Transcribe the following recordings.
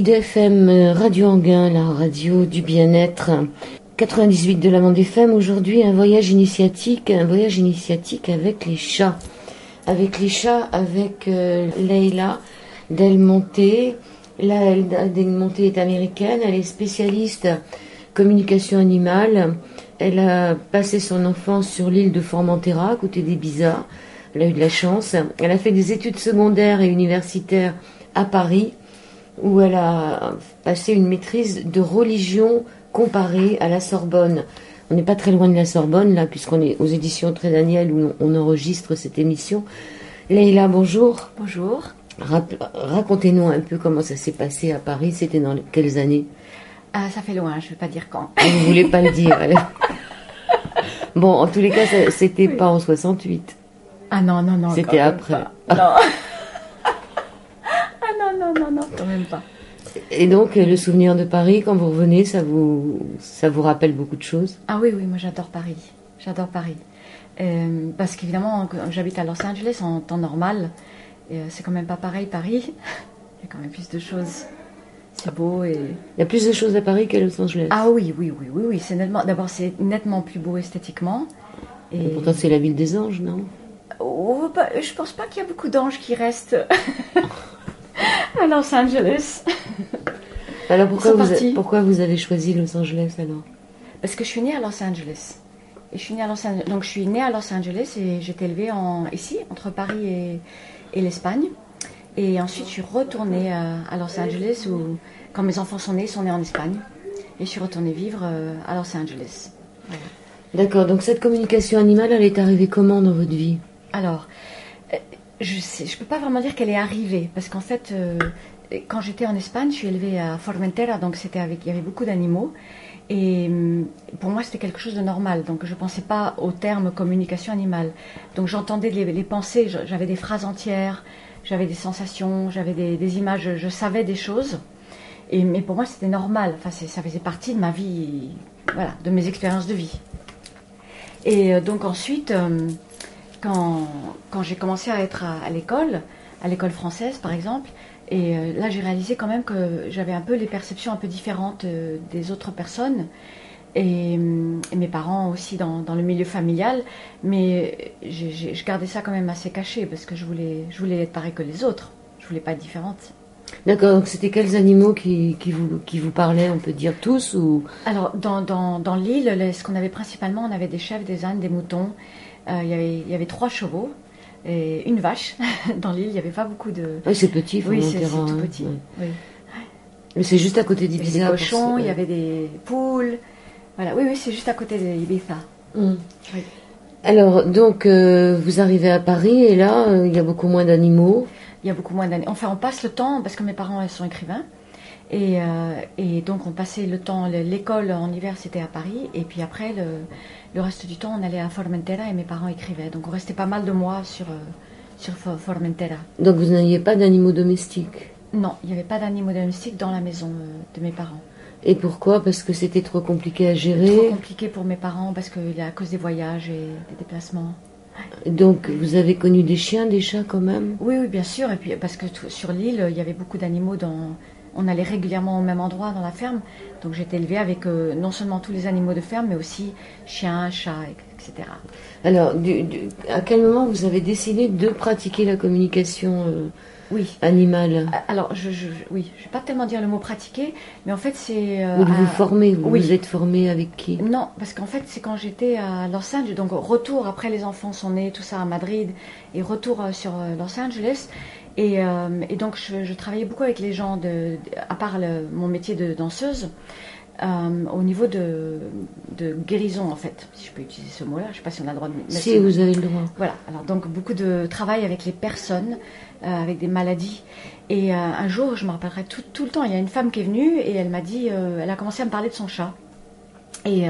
IDFM Radio Anguin, la radio du bien-être. 98 de la bande FM. Aujourd'hui, un voyage initiatique, un voyage initiatique avec les chats. Avec les chats, avec euh, Leila Del Monte. Leila est américaine. Elle est spécialiste communication animale. Elle a passé son enfance sur l'île de Formentera, à côté des Bizarres. Elle a eu de la chance. Elle a fait des études secondaires et universitaires à Paris, où elle a passé une maîtrise de religion comparée à la Sorbonne. On n'est pas très loin de la Sorbonne, là, puisqu'on est aux éditions Très Daniel, où on enregistre cette émission. Leïla, bonjour. Bonjour. Racontez-nous un peu comment ça s'est passé à Paris. C'était dans quelles années ah, Ça fait loin, je ne vais pas dire quand. Ah, vous ne voulez pas le dire Bon, en tous les cas, c'était pas en 68. Ah non, non, non. C'était après. Ah non, non, non, non, quand même pas. Et donc, le souvenir de Paris, quand vous revenez, ça vous, ça vous rappelle beaucoup de choses? Ah oui, oui, moi j'adore Paris. J'adore Paris. Euh, parce qu'évidemment, j'habite à Los Angeles en temps normal. Euh, c'est quand même pas pareil Paris. Il y a quand même plus de choses. C'est beau et. Il y a plus de choses à Paris qu'à Los Angeles. Ah oui, oui, oui, oui, oui. C'est nettement. D'abord, c'est nettement plus beau esthétiquement. Et... pourtant, c'est la ville des anges, non? Oh, bah, Je pense pas qu'il y a beaucoup d'anges qui restent à Los Angeles. Alors pourquoi vous, pourquoi vous avez choisi Los Angeles alors Parce que je suis née à Los Angeles. Et je suis née à Los Angeles. Donc je suis née à Los Angeles et j'étais élevée en, ici, entre Paris et, et l'Espagne. Et ensuite, je suis retournée à, Los Angeles où, quand mes enfants sont nés, ils sont nés en Espagne. Et je suis retournée vivre euh, à Los Angeles. D'accord, donc cette communication animale, elle est arrivée comment dans votre vie? Alors, euh, je ne je peux pas vraiment dire qu'elle est arrivée, parce qu'en fait, euh, quand j'étais en Espagne, je suis élevée à Formentera, donc c'était avec, il y avait beaucoup d'animaux. Et hum, pour moi, c'était quelque chose de normal. Donc, je ne pensais pas au terme communication animale. Donc, j'entendais les, pensées, j'avais des phrases entières, j'avais des sensations, j'avais des, images, je, savais des choses. Et, mais pour moi, c'était normal. Enfin, ça faisait partie de ma vie, voilà, de mes expériences de vie. Et euh, donc, ensuite, hum, quand, quand j'ai commencé à être à l'école, à l'école française, par exemple, et euh, là, j'ai réalisé quand même que j'avais un peu les perceptions un peu différentes euh, des autres personnes. Et, mes parents aussi dans, le milieu familial. Mais je gardais ça quand même assez caché parce que je voulais, je voulais être pareil que les autres. Je voulais pas être différente. D'accord, donc c'était quels animaux qui, qui, vous, qui vous parlaient On peut dire tous ou... Alors, dans, dans, dans l'île, ce qu'on avait principalement, on avait des chèvres, des ânes, des moutons. Euh, il, y avait, il y avait trois chevaux et une vache. Dans l'île, il n'y avait pas beaucoup de. Oui, c'est petit, Oui, c'est tout hein, petit. Mais c'est juste à côté d'Ibiza. Il y avait des cochons, il y avait des poules. Voilà, oui, oui, c'est juste à côté d'Ibiza. Hum. Alors, donc, euh, vous arrivez à Paris et là, euh, il y a beaucoup moins d'animaux. Il y a beaucoup moins d'animaux. Enfin, on passe le temps, parce que mes parents, ils sont écrivains. Et, euh, et donc, on passait le temps, l'école en hiver, c'était à Paris. Et puis après, le, le reste du temps, on allait à Formentera et mes parents écrivaient. Donc on restait pas mal de mois sur, euh, sur Formentera. Donc vous n'aviez pas d'animaux domestiques? Non, il n'y avait pas d'animaux domestiques dans la maison euh, de mes parents. Et pourquoi? Parce que c'était trop compliqué à gérer? Trop compliqué pour mes parents parce que à cause des voyages et des déplacements. Donc vous avez connu des chiens, des chats quand même? Oui, oui, bien sûr. Et puis parce que sur l'île, il y avait beaucoup d'animaux dans, on allait régulièrement au même endroit dans la ferme. Donc j'étais élevée avec euh, non seulement tous les animaux de ferme, mais aussi chiens, chats, etc. Alors, à quel moment vous avez décidé de pratiquer la communication euh, oui. animale? Alors, je, je, oui, je vais pas tellement dire le mot pratiquer, mais en fait c'est... Euh, vous vous formez, vous vous êtes formé avec qui? Non, parce qu'en fait c'est quand j'étais à Los Angeles, donc retour après les enfants sont nés, tout ça à Madrid, et retour sur Los Angeles. Euh, et, donc, je, travaillais beaucoup avec les gens, de, à part mon métier de danseuse, euh, au niveau de, guérison, en fait, si je peux utiliser ce mot-là. Je ne sais pas si on a le droit de Si, vous avez le droit. Voilà. Alors, donc, beaucoup de travail avec les personnes, euh, avec des maladies. Et un jour, je me rappellerai tout, tout, le temps, il y a une femme qui est venue et elle m'a dit, elle a commencé à me parler de son chat. Et.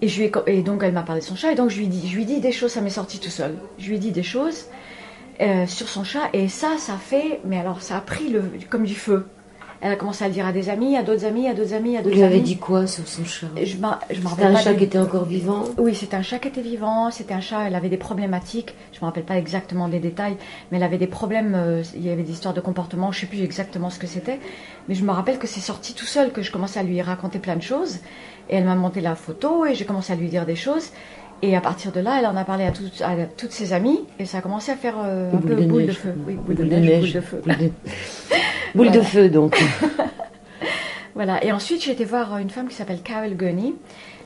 et, je lui et donc elle m'a parlé de son chat et donc je lui dis, je lui dis des choses, ça m'est sorti tout seul. Je lui ai dit des choses euh, sur son chat et ça, ça fait, mais alors ça a pris le, comme du feu. Elle a commencé à le dire à des amis, à d'autres amis, à d'autres amis, à Vous d'autres lui avez amis. dit quoi sur son chat? Je m'en C'était un pas chat qui était encore vivant? Oui, c'était un chat qui était vivant, c'était un chat, elle avait des problématiques, je me rappelle pas exactement les détails, mais elle avait des problèmes, euh, il y avait des histoires de comportement, je sais plus exactement ce que c'était, mais je me rappelle que c'est sorti tout seul, que je commençais à lui raconter plein de choses, et elle m'a monté la photo, et j'ai commencé à lui dire des choses, et à partir de là, elle en a parlé à, toutes- à toutes ses amies, et ça a commencé à faire euh, un peu boule de feu. Oui, boule, de, neige, boule de feu. Boule de, boule de feu, donc. Voilà. Et ensuite, j'ai été voir une femme qui s'appelle Carol Gurney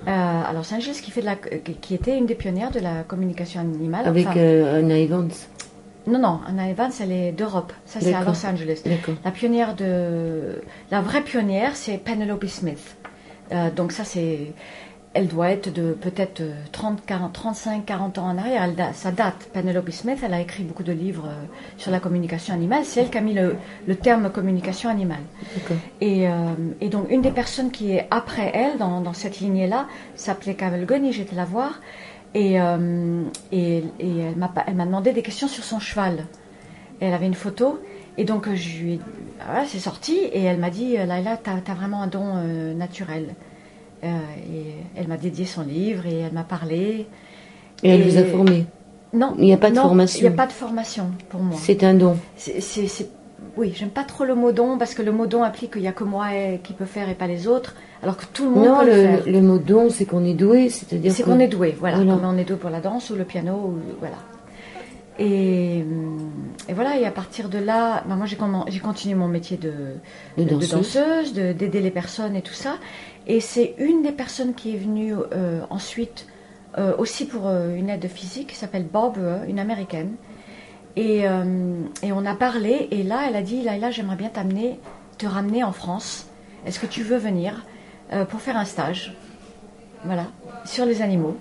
euh, à Los Angeles, qui, fait de la, qui était une des pionnières de la communication animale. Avec Enfin, euh, Anna Evans. Non, non, Anna Evans, elle est d'Europe. Ça, c'est à. Los Angeles. La pionnière de. La vraie pionnière, c'est Penelope Smith. Euh, donc, ça, c'est. Elle doit être de peut-être euh, 30, 40, 35, 40 ans en arrière. Elle da- ça date. Penelope Smith, elle a écrit beaucoup de livres euh, sur la communication animale. C'est elle qui a mis le, le terme communication animale. Et, euh, et donc, une des personnes qui est après elle, dans, dans cette lignée-là, s'appelait Carol Gurney, j'étais la voir. Et, euh, et, et elle m'a demandé des questions sur son cheval. Elle avait une photo. Et donc, je lui ai voilà, c'est sorti. Et elle m'a dit Laila, tu as, vraiment un don euh, naturel. Euh, et elle m'a dédié son livre et elle m'a parlé. Et elle vous a formé. Non, Il n'y a pas de non, formation. Il n'y a pas de formation pour moi. C'est un don. C'est, c'est- c'est- oui, j'aime pas trop le mot don parce que le mot don implique qu'il y a que moi qui peut faire et pas les autres, alors que tout le monde Non, peut le, faire. le, le mot don, c'est qu'on est doué, c'est-à-dire C'est qu'on est doué, voilà. Voilà. Comme on est doué pour la danse ou le piano, ou, voilà. Et, et voilà, et à partir de là, bah, moi j'ai, continué mon métier de, De danseuse, de- d'aider les personnes et tout ça. Et c'est une des personnes qui est venue euh, ensuite euh, aussi pour euh, une aide physique qui s'appelle Barbara, une américaine. Et, et on a parlé, et là elle a dit Laila, j'aimerais bien t'amener, te ramener en France. Est-ce que tu veux venir pour faire un stage? Voilà, sur les animaux.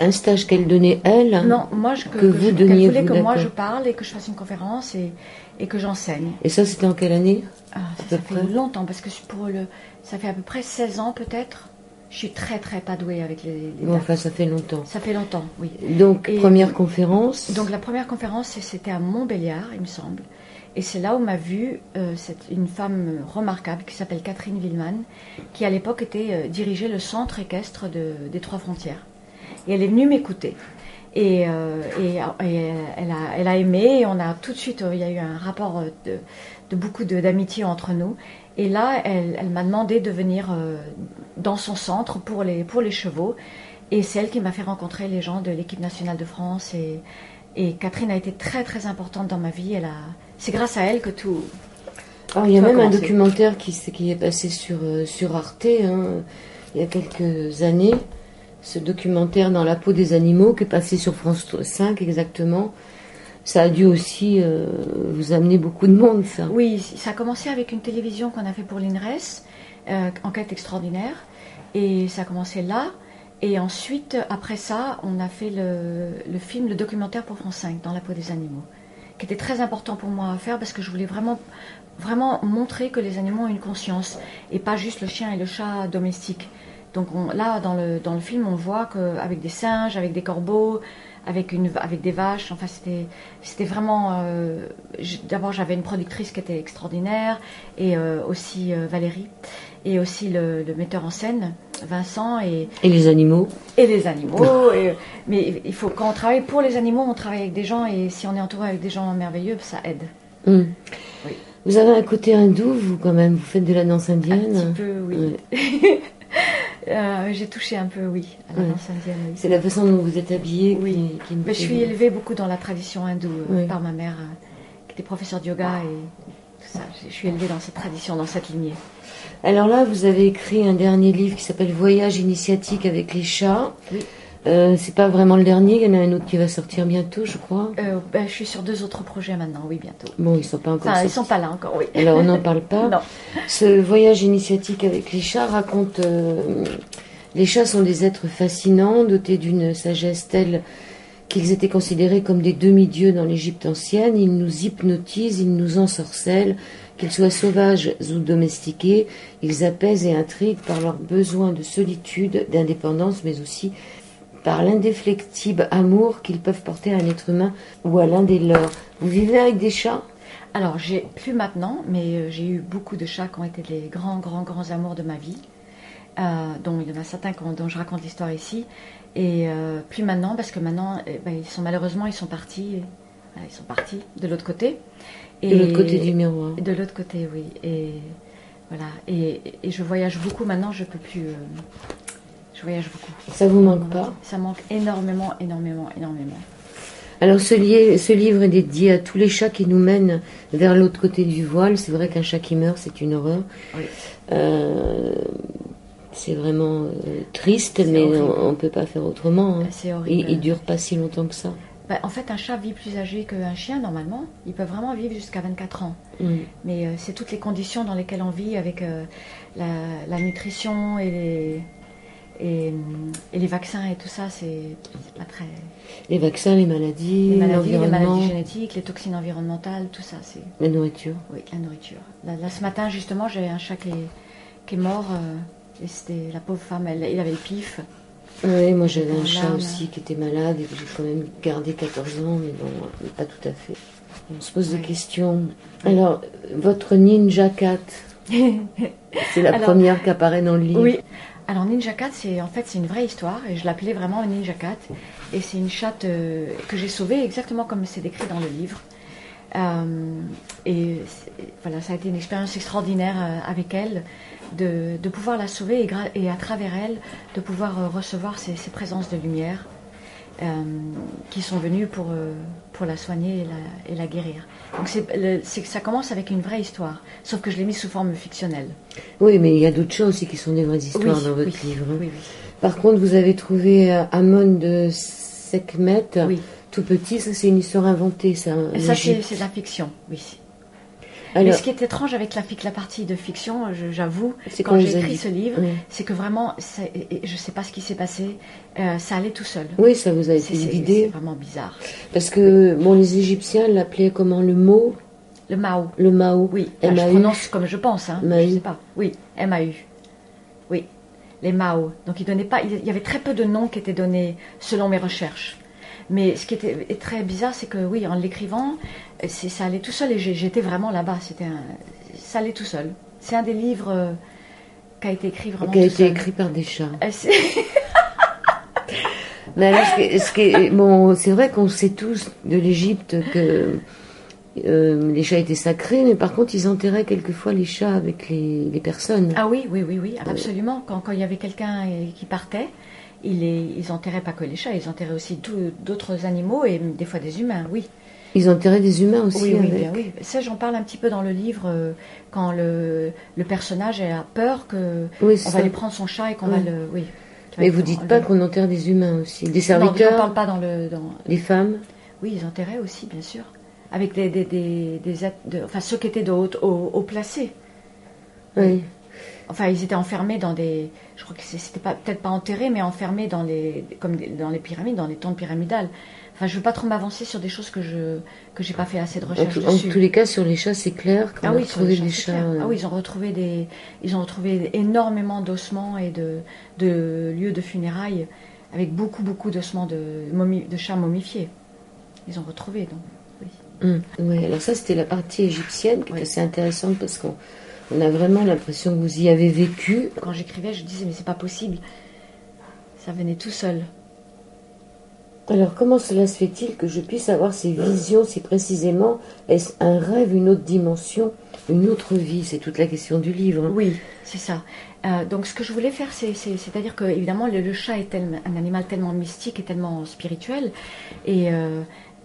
un stage qu'elle donnait elle. Non, moi je, que, vous je- donniez, qu'elle voulait que moi je parle et que je fasse une conférence et, et que j'enseigne. Et ça, c'était en quelle année Ah, ça, fait près? longtemps parce que pour le, ça fait à peu près 16 ans peut-être. Je suis très très pas douée avec les, les Bon, dates. enfin, ça fait longtemps. Ça fait longtemps, oui. Donc, Et- première conférence. Donc la première conférence c'était à Montbéliard, il me semble. Et c'est là où m'a vue euh, une femme remarquable qui s'appelle Catherine Villeman, qui à l'époque était euh, dirigeait le centre équestre de- des Trois Frontières. Et elle est venue m'écouter. Et, euh, et, et elle, a, elle a aimé, et on a tout de suite, euh, il y a eu un rapport euh, de, de beaucoup d'amitié entre nous. Et là, elle, elle m'a demandé de venir dans son centre pour les, pour les chevaux. Et c'est elle qui m'a fait rencontrer les gens de l'équipe nationale de France. Et, et Catherine a été très très importante dans ma vie. Elle a, c'est grâce à elle que tout. Ah, il y a même un documentaire qui, est passé sur, sur Arte hein, il y a quelques années. Ce documentaire dans la peau des animaux qui est passé sur France 5 exactement. Ça a dû aussi euh, vous amener beaucoup de monde, ça. Oui, ça a commencé avec une télévision qu'on a fait pour l'INRES, euh, Enquête extraordinaire. Et ça a commencé là. Et ensuite, après ça, on a fait le, le film, le documentaire pour France 5, Dans la peau des animaux, qui était très important pour moi à faire parce que je voulais vraiment, vraiment montrer que les animaux ont une conscience et pas juste le chien et le chat domestiques. Donc on- là, dans le, dans le film, on voit qu'avec des singes, avec des corbeaux, avec, une, avec des vaches, enfin c'était, c'était vraiment... euh, D'abord j'avais une productrice qui était extraordinaire, et euh, aussi euh, Valérie, et aussi le, le metteur en scène, Vincent, et, Et les animaux et les animaux. et- mais il faut quand on travaille pour les animaux, on travaille avec des gens, et si on est entouré avec des gens merveilleux, ça aide. Oui. Vous avez un côté hindou, vous, quand même. Vous faites de la danse Un indienne. petit peu, oui. Euh, J'ai touché un peu, oui, à la danse indienne. oui. C'est la façon dont vous êtes habillée Oui. qui, qui me Mais je suis élevée beaucoup dans la tradition hindoue euh, Oui. par ma mère, euh, qui était professeure de yoga et tout ça. Je suis élevée dans cette tradition, dans cette lignée. Alors là, vous avez écrit un dernier livre qui s'appelle Voyage initiatique avec les chats. Oui. Euh, c'est pas vraiment le dernier, il y en a un autre qui va sortir bientôt, je crois. Euh, ben, je suis sur deux autres projets maintenant, oui, bientôt. Bon, ils sont pas encore Enfin, ils sont pas là encore, oui. Alors on n'en parle pas. Non. Ce voyage initiatique avec les chats raconte. euh, les chats sont des êtres fascinants, dotés d'une sagesse telle qu'ils étaient considérés comme des demi-dieux dans l'Égypte ancienne. Ils nous hypnotisent, ils nous ensorcellent, qu'ils soient sauvages ou domestiqués. Ils apaisent et intriguent par leur besoin de solitude, d'indépendance, mais aussi par l'indéflectible amour qu'ils peuvent porter à un être humain ou à l'un des leurs. Vous vivez avec des chats? Alors, j'ai plus maintenant, mais euh, j'ai eu beaucoup de chats qui ont été les grands, grands, grands amours de ma vie. Euh, dont il y en a certains dont je raconte l'histoire ici. Et euh, plus maintenant, parce que maintenant, eh ben, ils sont malheureusement, ils sont partis. Voilà, ils sont partis de l'autre côté. De l'autre côté du miroir. De l'autre côté, oui. Et voilà. Et, et je voyage beaucoup maintenant. Je peux plus. euh, je voyage beaucoup. Ça vous manque pas Ça manque énormément, énormément, énormément. Alors ce, livre est dédié à tous les chats qui nous mènent vers l'autre côté du voile. C'est vrai qu'un chat qui meurt, c'est une horreur. Oui. Euh, c'est vraiment euh, triste, mais horrible. on ne peut pas faire autrement. hein. C'est horrible. Il, il dure pas si longtemps que ça. Bah, en fait, un chat vit plus âgé qu'un chien normalement. Il peut vraiment vivre jusqu'à 24 ans. Mais euh, c'est toutes les conditions dans lesquelles on vit avec la, la nutrition et les, et, hum, et les vaccins et tout ça. C'est pas très. Les vaccins, les maladies, Les maladies, les l'environnement, maladies génétiques, les toxines environnementales, tout ça. C'est la nourriture. oui, la nourriture. Là, là, ce matin, justement, j'ai un chat qui est, qui est mort. euh, et c'était la pauvre femme, elle, il avait le pif. Oui, moi j'avais un chat aussi qui était malade et que j'ai quand même gardé 14 ans, mais bon, mais pas tout à fait. On se pose des Ouais. questions. Alors, votre Ninja Cat, c'est la Alors- première qui apparaît dans le livre. Oui. Alors Ninja Cat, c'est en fait c'est une vraie histoire et je l'appelais vraiment Ninja Cat et c'est une chatte euh, que j'ai sauvée exactement comme c'est décrit dans le livre. Euh, et voilà, ça a été une expérience extraordinaire euh, avec elle de, pouvoir la sauver et, à travers elle de pouvoir recevoir ces, ces présences de lumière qui sont venues pour, euh, pour la soigner et la, et la guérir. Donc le- ça commence avec une vraie histoire, sauf que je l'ai mise sous forme fictionnelle. Oui, mais il y a d'autres choses aussi qui sont des vraies histoires Oui, dans votre oui, livre. hein. Oui. Par contre, vous avez trouvé euh, Amon de Sekhmet, tout petit, ça c'est une histoire inventée, ça. c'est de la fiction, oui. Mais ce qui est étrange avec la, partie de fiction, j'avoue, C'est quand qu'on j'ai écrit ce livre, Oui. c'est que vraiment, je ne sais pas ce qui s'est passé, euh, ça allait tout seul. oui, ça vous a été c'est- guidé. c'est vraiment bizarre. Parce que, bon, les Égyptiens l'appelaient comment le mot? Le Mao, Le Mao. oui, Enfin, je prononce comme je pense, hein, je sais pas. Oui, M-A-U. Oui, les Mao. Donc il donnait pas, il y avait très peu de noms qui étaient donnés selon mes recherches. Mais ce qui était est très bizarre, c'est que oui, en l'écrivant, c'est- ça allait tout seul et j'étais vraiment là-bas. C'était ça allait tout seul. C'est un des livres euh, qui a été écrit vraiment qui a tout été seul. écrit par des chats. Euh, c'est- Mais alors, ce bon, c'est vrai qu'on sait tous de l'Égypte que euh, les chats étaient sacrés, mais par contre, ils enterraient quelquefois les chats avec les, les personnes. Ah oui, oui, oui, oui, absolument. Quand, quand il y avait quelqu'un euh, qui partait, ils, les, ils enterraient pas que les chats, ils enterraient aussi d'autres animaux et des fois des humains, oui. Ils enterraient des humains aussi. Oui, oui, avec. bien oui. Ça, j'en parle un petit peu dans le livre euh, quand le, le personnage a peur que Oui, on va lui prendre son chat et qu'on va Oui. le, oui. Mais vous dites pas qu'on enterre des humains aussi. Des Non, j'en serviteurs, parle pas dans le, dans, des femmes. oui, ils enterraient aussi, bien sûr, avec des, des, des, des êtres de- enfin ceux qui étaient de haut, haut, haut placés. Oui. Enfin, ils étaient enfermés dans des. Je crois que c'était pas peut-être pas enterrés, mais enfermés dans les comme des- dans les pyramides, dans les tombes pyramidales. Enfin, je veux pas trop m'avancer sur des choses que je que j'ai pas fait assez de En, recherche en dessus. tous les cas, sur les chats, c'est clair ah oui, sur les des chats, c'est chats. clair. euh, Ah oui, ils ont retrouvé des, ils ont retrouvé énormément d'ossements et de, de lieux de funérailles avec beaucoup beaucoup d'ossements de, momi- de chats momifiés. Ils ont retrouvé donc. Oui. ouais. Alors ça, c'était la partie égyptienne qui est Oui. assez intéressante parce qu'on on a vraiment l'impression que vous y avez vécu. Quand j'écrivais, je disais mais c'est pas possible. Ça venait tout seul. Alors, comment cela se fait-il que je puisse avoir ces visions si précisément? Est-ce un rêve, une autre dimension, une autre vie? C'est toute la question du livre. hein. Oui, c'est ça. Euh, donc ce que je voulais faire, c'est, c'est- c'est-à-dire que évidemment le, le chat est un animal tellement mystique et tellement spirituel, et, euh,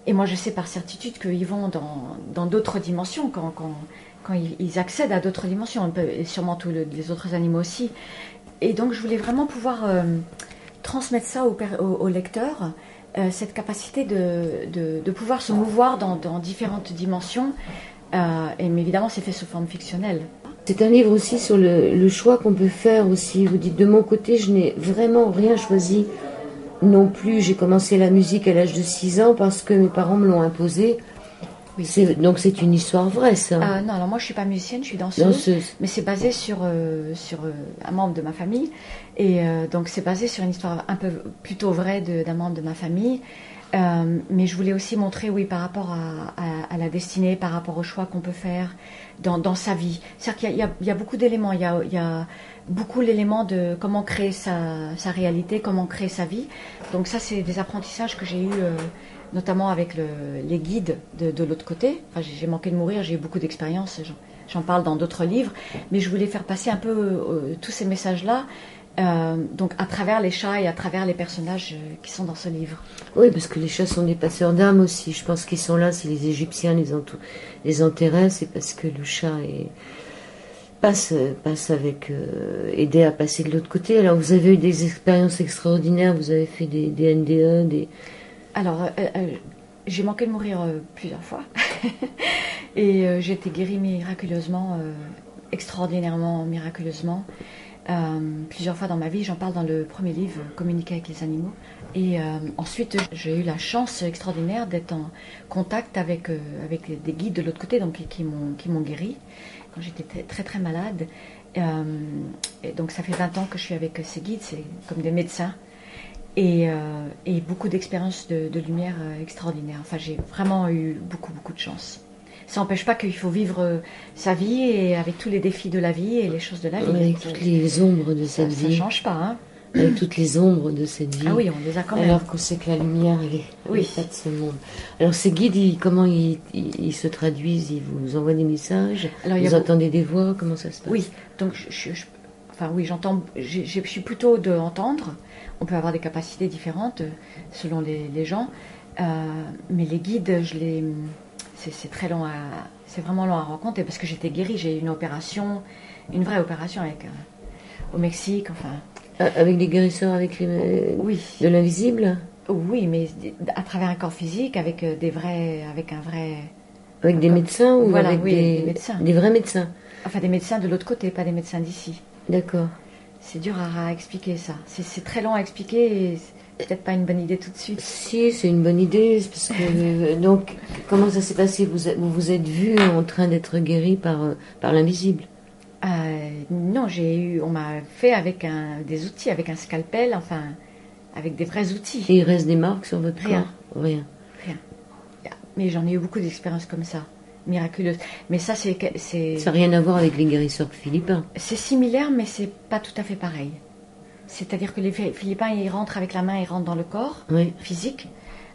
et moi je sais par certitude qu'ils vont dans, dans d'autres dimensions quand, quand, quand ils, accèdent à d'autres dimensions, sûrement tous le- les autres animaux aussi. Et donc je voulais vraiment pouvoir euh, transmettre ça au, au- lecteur, euh, cette capacité de, de, pouvoir se mouvoir dans, dans différentes dimensions. Euh, et mais évidemment, c'est fait sous forme fictionnelle. C'est un livre aussi sur le, le choix qu'on peut faire aussi. Vous dites, de mon côté, je n'ai vraiment rien choisi non plus. J'ai commencé la musique à l'âge de 6 ans parce que mes parents me l'ont imposé. Oui. Donc c'est une histoire vraie, ça. Euh, non, alors moi je suis pas musicienne, je suis danseuse, Danseuse. mais c'est basé sur, euh, sur euh, un membre de ma famille. Et euh, donc c'est basé sur une histoire un peu plutôt vraie d'un membre de ma famille. Mais je voulais aussi montrer, oui, par rapport à, à- à la destinée, par rapport au choix qu'on peut faire dans, dans sa vie. C'est-à-dire qu'il y, a- y y beaucoup d'éléments. Il y a, il y a beaucoup l'élément de comment créer sa, sa réalité, comment créer sa vie. Donc ça, c'est des apprentissages que j'ai eus, euh, notamment avec le- les guides de, l'autre côté. J'ai manqué de mourir, j'ai eu beaucoup d'expérience. j'en- parle dans d'autres livres, mais je voulais faire passer un peu euh, tous ces messages-là, euh, donc à travers les chats et à travers les personnages euh, qui sont dans ce livre. Oui, parce que les chats sont des passeurs d'âme aussi. Je pense qu'ils sont là, si les Égyptiens les, les c'est parce que le chat est- passe, passe avec, aider à passer de l'autre côté. Alors, vous avez eu des expériences extraordinaires, vous avez fait des, des NDE, des... Alors, euh, euh, j'ai manqué de mourir euh, plusieurs fois. et euh, j'ai été guérie miraculeusement, euh, extraordinairement miraculeusement. Euh, plusieurs fois dans ma vie, j'en parle dans le premier livre, Communiquer avec les animaux. Et euh, ensuite, j'ai eu la chance extraordinaire d'être en contact avec, euh, avec des guides de l'autre côté, donc qui- qui m'ont qui m'ont guéri quand j'étais très, très malade. Euh, et donc ça fait 20 ans que je suis avec ces guides, c'est comme des médecins et, euh, et beaucoup d'expériences de, de lumière euh, extraordinaires. Enfin, j'ai vraiment eu beaucoup, beaucoup de chance. Ça n'empêche pas qu'il faut vivre euh, sa vie et avec tous les défis de la vie et les choses de la vie. avec toutes les ombres de cette ça vie. change pas, hein Avec toutes les ombres de cette vie. Ah oui, on les a quand même. Alors qu'on sait que la lumière, elle est, Oui. est de ce monde. Alors ces guides, ils- comment ils, ils- ils se traduisent? Ils vous envoient des messages? Alors, Vous entendez des voix? Comment ça se passe? Oui, donc je, je- je- enfin oui, j'entends, je suis plutôt de entendre. On peut avoir des capacités différentes euh, selon les, les gens, Euh, mais les guides, je les, c'est très long à, c'est vraiment long à rencontrer parce que j'étais guérie, j'ai eu une opération, une vraie opération avec euh, au Mexique, enfin. Ah, Avec des guérisseurs, avec les... oui, de l'invisible? Oui, mais à travers un corps physique avec des vrais, avec un vrai, Avec des médecins ou Voilà, avec oui, des... des médecins. des vrais médecins? Enfin des médecins de l'autre côté, pas des médecins d'ici. D'accord. C'est dur à, à expliquer ça. C'est très long à expliquer et c'est peut-être pas une bonne idée tout de suite. Si, c'est une bonne idée. Parce que, euh, donc, comment ça s'est passé? Vous, vous vous êtes vu en train d'être guéri par, euh, par l'invisible? Euh, non, j'ai eu, on m'a fait avec un, des outils, avec un scalpel, enfin, avec des vrais outils. Et il reste des marques sur votre Rien. corps? Rien. Mais j'en ai eu beaucoup d'expériences comme ça, miraculeuses. Mais ça, c'est, Ça n'a rien à voir avec les guérisseurs philippins. c'est similaire, mais c'est pas tout à fait pareil. C'est-à-dire que les Phil- Philippins, ils rentrent avec la main, ils rentrent dans le corps Oui. physique.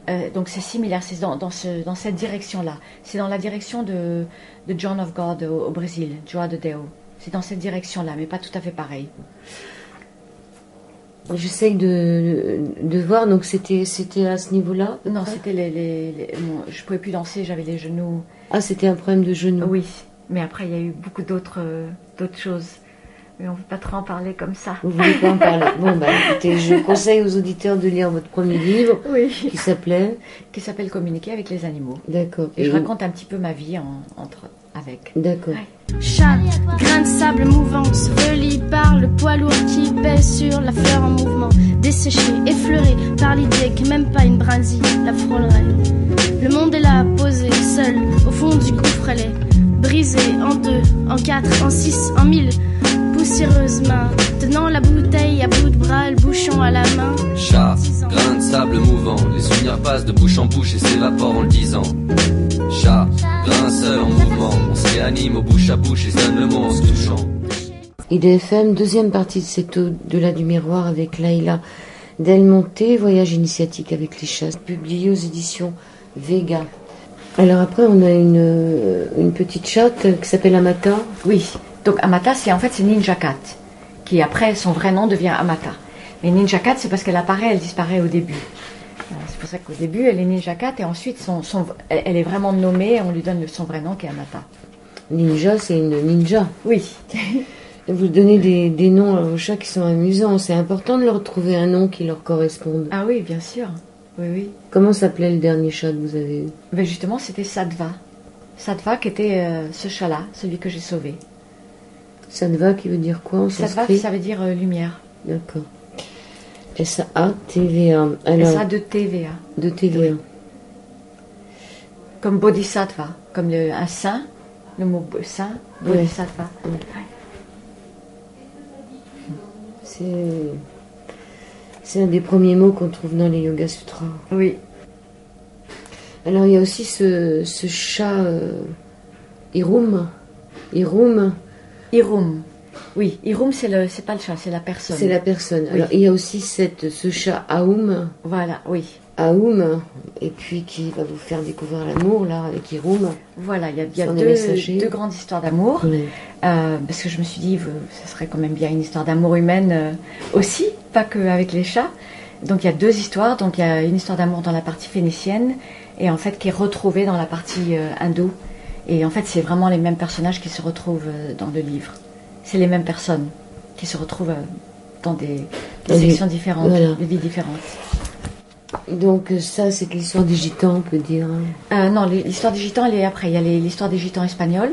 Euh, donc c'est similaire, c'est dans, dans, ce, dans cette direction-là. C'est dans la direction de, de John of God au, au Brésil, Joa de Deo. C'est dans cette direction-là, mais pas tout à fait pareil. J'essaye de, de voir, donc c'était c'était à ce niveau-là Non, c'était les, les, les- je pouvais plus danser, j'avais les genoux. Ah, c'était un problème de genou. Oui, mais après il y a eu beaucoup d'autres euh, d'autres choses. Mais on ne peut pas trop en parler comme ça. Vous voulez pas en parler Bon, bah écoutez, je conseille aux auditeurs de lire votre premier livre Oui. qui s'appelait. Qui s'appelle Communiquer avec les animaux. D'accord. Et je vous- raconte un petit peu ma vie en, entre avec. D'accord. Ouais. Chatte, grain de sable mouvant, se relie par le poids lourd qui pèse sur la fleur en mouvement. Desséché, effleuré par l'idée que même pas une brindille la frôlerait. Le monde est là, posé, seul, au fond du gouffre, elle est brisée en deux, en quatre, en six, en mille. Poussiéreuse main, tenant la bouteille à bout de bras, le bouchon à la main. Chat, grain de sable mouvant, les souvenirs passent de bouche en bouche et s'évaporent en le disant. Chat, grinceur en mouvement, on se réanime au bouche à bouche et se donne le mot en se touchant. IDFM, deuxième partie de cet au-delà du miroir avec Laïla Del Monte, voyage initiatique avec les chats, publié aux éditions Vega. Alors après, on a une, euh, une petite chatte qui s'appelle Amata. Oui. Donc Amata, c'est en fait c'est Ninja Cat, qui après son vrai nom devient Amata. Mais Ninja Cat, c'est parce qu'elle apparaît, elle disparaît au début. Euh, C'est pour ça qu'au début, elle est Ninja Cat et ensuite son, son- elle est vraiment nommée, on lui donne son vrai nom qui est Amata. Ninja, c'est une ninja. Oui. Vous donnez des, des noms aux chats qui sont amusants. C'est important de leur trouver un nom qui leur corresponde. Ah oui, bien sûr. Oui, oui. Comment s'appelait le dernier chat que vous avez eu? Ben justement, c'était Sadva. Sadva qui était euh, ce chat-là, celui que j'ai sauvé. Sadva qui veut dire quoi en sanskrit ça veut dire euh, lumière. D'accord. S-A-T-V-A. Et Alors, ça de TVA. de TVA. Comme Bodhisattva, comme le, un saint, le mot saint, Bodhisattva. C'est c'est un des premiers mots qu'on trouve dans les Yoga Sutras. Oui. Alors il y a aussi ce, ce chat euh, Irum. Irum, Irum. Oui, Irum, c'est le, c'est pas le chat, c'est la personne. c'est la personne. Oui. Alors il y a aussi cette, ce chat Aoum, Voilà, oui. Aoum, et puis qui va vous faire découvrir l'amour là avec Irum. Voilà, il y a, y a Ce deux, grandes histoires d'amour. Euh, parce que je me suis dit, ça serait quand même bien une histoire d'amour humaine euh, aussi, pas qu'avec les chats. Donc il y a deux histoires. Donc il y a une histoire d'amour dans la partie phénicienne et en fait qui est retrouvée dans la partie euh, hindoue. Et en fait, c'est vraiment les mêmes personnages qui se retrouvent euh, dans le livre. C'est les mêmes personnes qui se retrouvent euh, dans des, sections différentes, voilà. des vies différentes. Donc euh, ça c'est l'histoire des gitans on peut dire. hein. Euh, non, l'histoire des gitans, elle est après. Il y a l'histoire des gitans espagnols.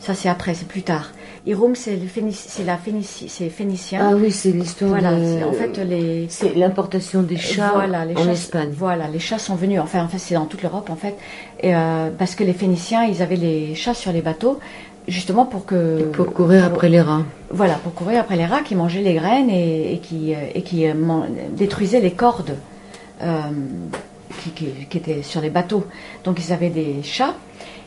Ça, c'est après, c'est plus tard. Irum, c'est Phénici- la Phénicie, c'est phénicien. Ah oui c'est l'histoire voilà, de... c'est en fait les. C'est l'importation des chats voilà, les en chats, Espagne. Voilà, les chats sont venus. Enfin, en fait, c'est dans toute l'Europe, en fait, et, euh, parce que les Phéniciens, ils avaient les chats sur les bateaux, justement pour que. Pour courir après les rats. Voilà, pour courir après les rats qui mangeaient les graines et, et qui, euh, et qui euh, man- détruisaient les cordes euh, qui, qui- qui étaient sur les bateaux. Donc ils avaient des chats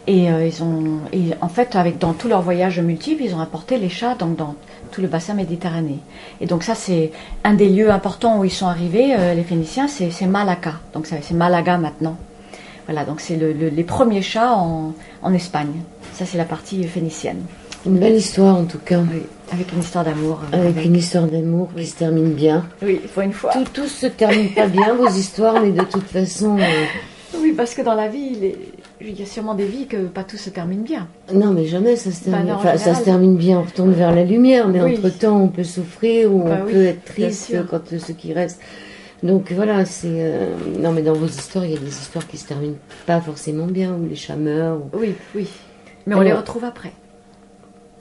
et euh, ils ont, et en fait, avec dans tous leurs voyages multiples, ils ont apporté les chats donc dans tout le bassin méditerranéen. Et donc ça, c'est un des lieux importants où ils sont arrivés, euh, les Phéniciens, c'est Malacca. Donc c'est Malaga maintenant. Voilà, donc c'est le- le- les premiers chats en, en Espagne. Ça, c'est la partie phénicienne. Une belle histoire en tout cas. Oui, avec une histoire d'amour. euh, Avec une histoire d'amour qui se termine bien. Oui, faut une fois. Tout, tout se termine pas bien vos histoires, mais de toute façon, euh, Oui, parce que dans la vie, il, est- il y a sûrement des vies que pas tout se termine bien. non mais jamais ça se termine. Bah non, en enfin, ça se termine bien, on retourne vers la lumière, mais Oui. entre temps on peut souffrir ou Bah on oui, peut être triste quand euh, ce qui reste. Donc voilà, c'est euh, non mais dans vos histoires, il y a des histoires qui se terminent pas forcément bien, où les chats meurent. ou- Oui, oui. Mais on les retrouve après.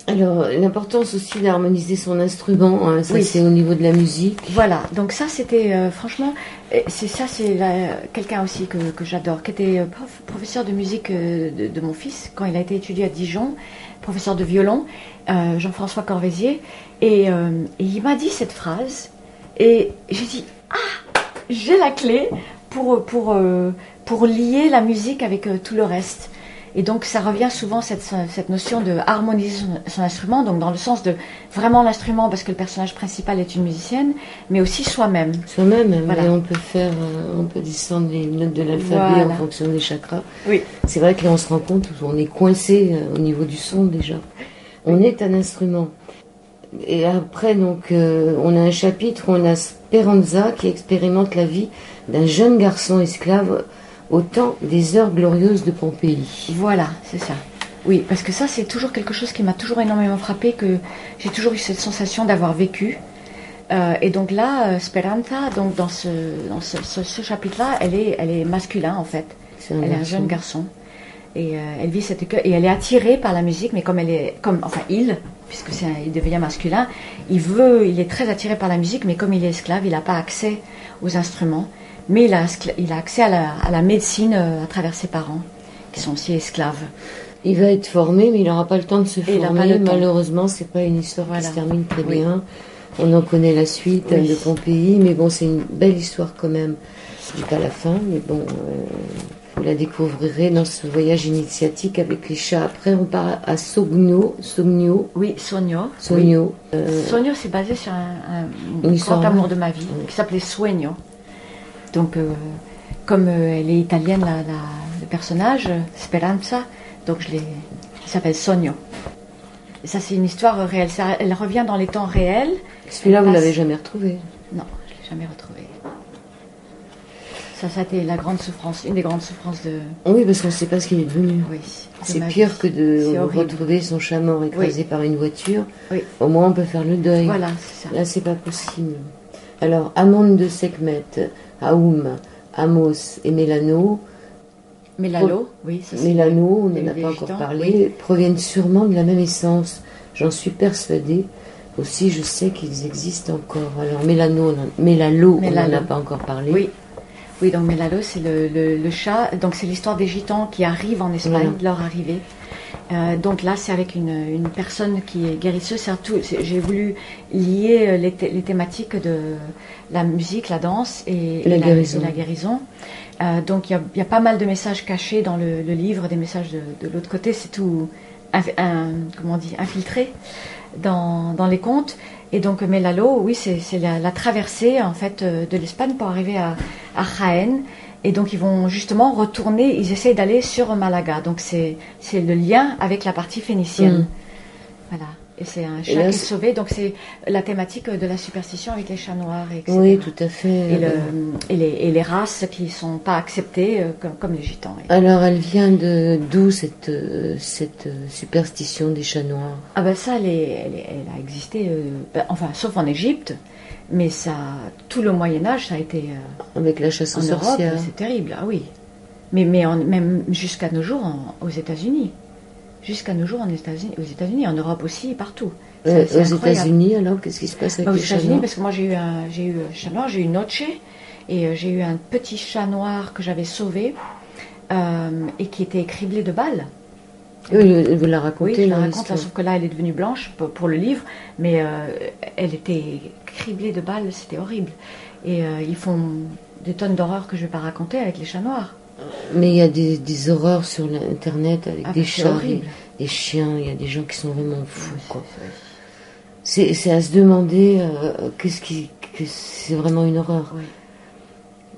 Alors l'importance aussi d'harmoniser son instrument, hein, ça Oui. c'est au niveau de la musique. Voilà, donc ça c'était euh, franchement, c'est ça c'est quelqu'un aussi que, que j'adore, qui était euh, prof- professeur de musique euh, de, de mon fils quand il a été étudié à Dijon, professeur de violon, euh, Jean-François Corvézier, et, et il m'a dit cette phrase, et j'ai dit ah j'ai la clé pour pour pour lier la musique avec tout le reste. Et donc ça revient souvent cette, cette notion de harmoniser son, son instrument, donc dans le sens de vraiment l'instrument parce que le personnage principal est une musicienne, mais aussi soi-même. Soi-même, Voilà. on peut faire, euh, on peut descendre les notes de l'alphabet Voilà. en fonction des chakras. Oui. C'est vrai que là on se rend compte où on est coincé euh, au niveau du son déjà. On est un instrument. Et après donc euh, on a un chapitre où on a Speranza qui expérimente la vie d'un jeune garçon esclave au temps des heures glorieuses de Pompéi. Voilà, c'est ça. Oui, parce que ça c'est toujours quelque chose qui m'a toujours énormément frappé, que j'ai toujours eu cette sensation d'avoir vécu. Euh, et donc là, euh, Speranza, donc dans ce, dans ce, ce- ce chapitre-là, elle est, elle est masculin en fait. C'est Elle est un jeune garçon. Et euh, elle vit cette et elle est attirée par la musique, mais comme elle est, comme enfin il, puisque c'est un- il devient masculin, il veut, il est très attiré par la musique, mais comme il est esclave, il n'a pas accès aux instruments, mais il a, il a accès à la, à la médecine euh, à travers ses parents, qui sont aussi esclaves. Il va être formé, mais il n'aura pas le temps de se Et former. Malheureusement, c'est pas une histoire Voilà. qui se termine très Oui. bien. On en connaît la suite Oui. euh, de Pompéi, mais bon, c'est une belle histoire quand même. Je pas la fin, mais bon, euh, vous la découvrirez dans ce voyage initiatique avec les chats. Après, on part à Sogno, Sogno, Oui, Sogno. Sogno. Oui. euh, Sogno, c'est basé sur un, un grand amour de ma vie, Oui. qui s'appelait Sueño. Donc, euh, comme euh, elle est italienne, la, la- le personnage, Speranza, donc je l'ai, il s'appelle Sogno. Et ça, c'est une histoire réelle. Ça- elle revient dans les temps réels. Celui-là, vous passe- l'avez jamais retrouvé. Non, je l'ai jamais retrouvé. Ça, ça a été la grande souffrance, une des grandes souffrances de. Oui, parce qu'on ne sait pas ce qu'il est devenu. Oui. C'est pire vie. que de retrouver son chat mort écrasé par une voiture. Oui. Au moins, on peut faire le deuil. Voilà, c'est ça. Là, c'est pas possible. Alors, Amande de Sekhmet, Aoum, Amos et Mélano, Mélalo, oui, ça. Mélano, on n'en a pas encore parlé, proviennent sûrement de la même essence. J'en suis persuadée. Aussi, je sais qu'ils existent encore. Alors, Mélano, on en- Mélalo, on n'en a pas encore parlé. Oui. Oui, donc Mélalo, c'est le, le- le chat. Donc c'est l'histoire des gitans qui arrivent en Espagne, Voilà. de leur arrivée. Euh, donc là, c'est avec une, une personne qui est guérisseuse. J'ai voulu lier euh, les, thé- les thématiques de la musique, la danse et, La et guérison. et la guérison. Euh, donc il y, a- il y a pas mal de messages cachés dans le, le livre, des messages de, de l'autre côté, c'est tout un- comment on dit, infiltré dans, dans les contes. Et donc Melalo, oui, c'est la, la traversée en fait de l'Espagne pour arriver à, à Jaén. Et donc ils vont justement retourner, ils essayent d'aller sur Malaga. Donc c'est c'est le lien avec la partie phénicienne. Mm. Voilà. Et c'est un chat là, qui est sauvé. Donc c'est la thématique de la superstition avec les chats noirs, etc. Oui, tout à fait. et, le- et les, et les races qui sont pas acceptées euh, comme, comme les gitans. Alors, elle vient de d'où cette, euh, cette euh, superstition des chats noirs? Ah ben ça, elle, est- elle, est- elle a existé, euh, ben, enfin sauf en Égypte, mais ça, tout le Moyen Âge, ça a été euh, avec la chasse aux en Europe, sorcières c'est terrible, ah oui. Mais, mais en- même jusqu'à nos jours en- aux États-Unis, jusqu'à nos jours en États-Unis, aux États-Unis, en Europe aussi, partout. Euh, Aux. États-Unis, alors, qu'est-ce qui se passe avec Bah, aux les chats États-Unis, parce que moi j'ai eu un, j'ai eu un chat noir, j'ai eu Noche, et euh, j'ai eu un petit chat noir que j'avais sauvé euh, et qui était criblé de balles. Oui, vous la Oui, racontez je la raconte, là, sauf que là elle est devenue blanche pour, pour le livre, mais euh, elle était criblée de balles, c'était horrible. Et euh, ils font des tonnes d'horreurs que je vais pas raconter avec les chats noirs. Mais il y a des, des horreurs sur l'internet avec Ah, des chats, des, des chiens. Il y a des gens qui sont vraiment fous. Oui, quoi. c'est- à se demander euh, qu'est-ce qui, que c'est vraiment une horreur. Oui.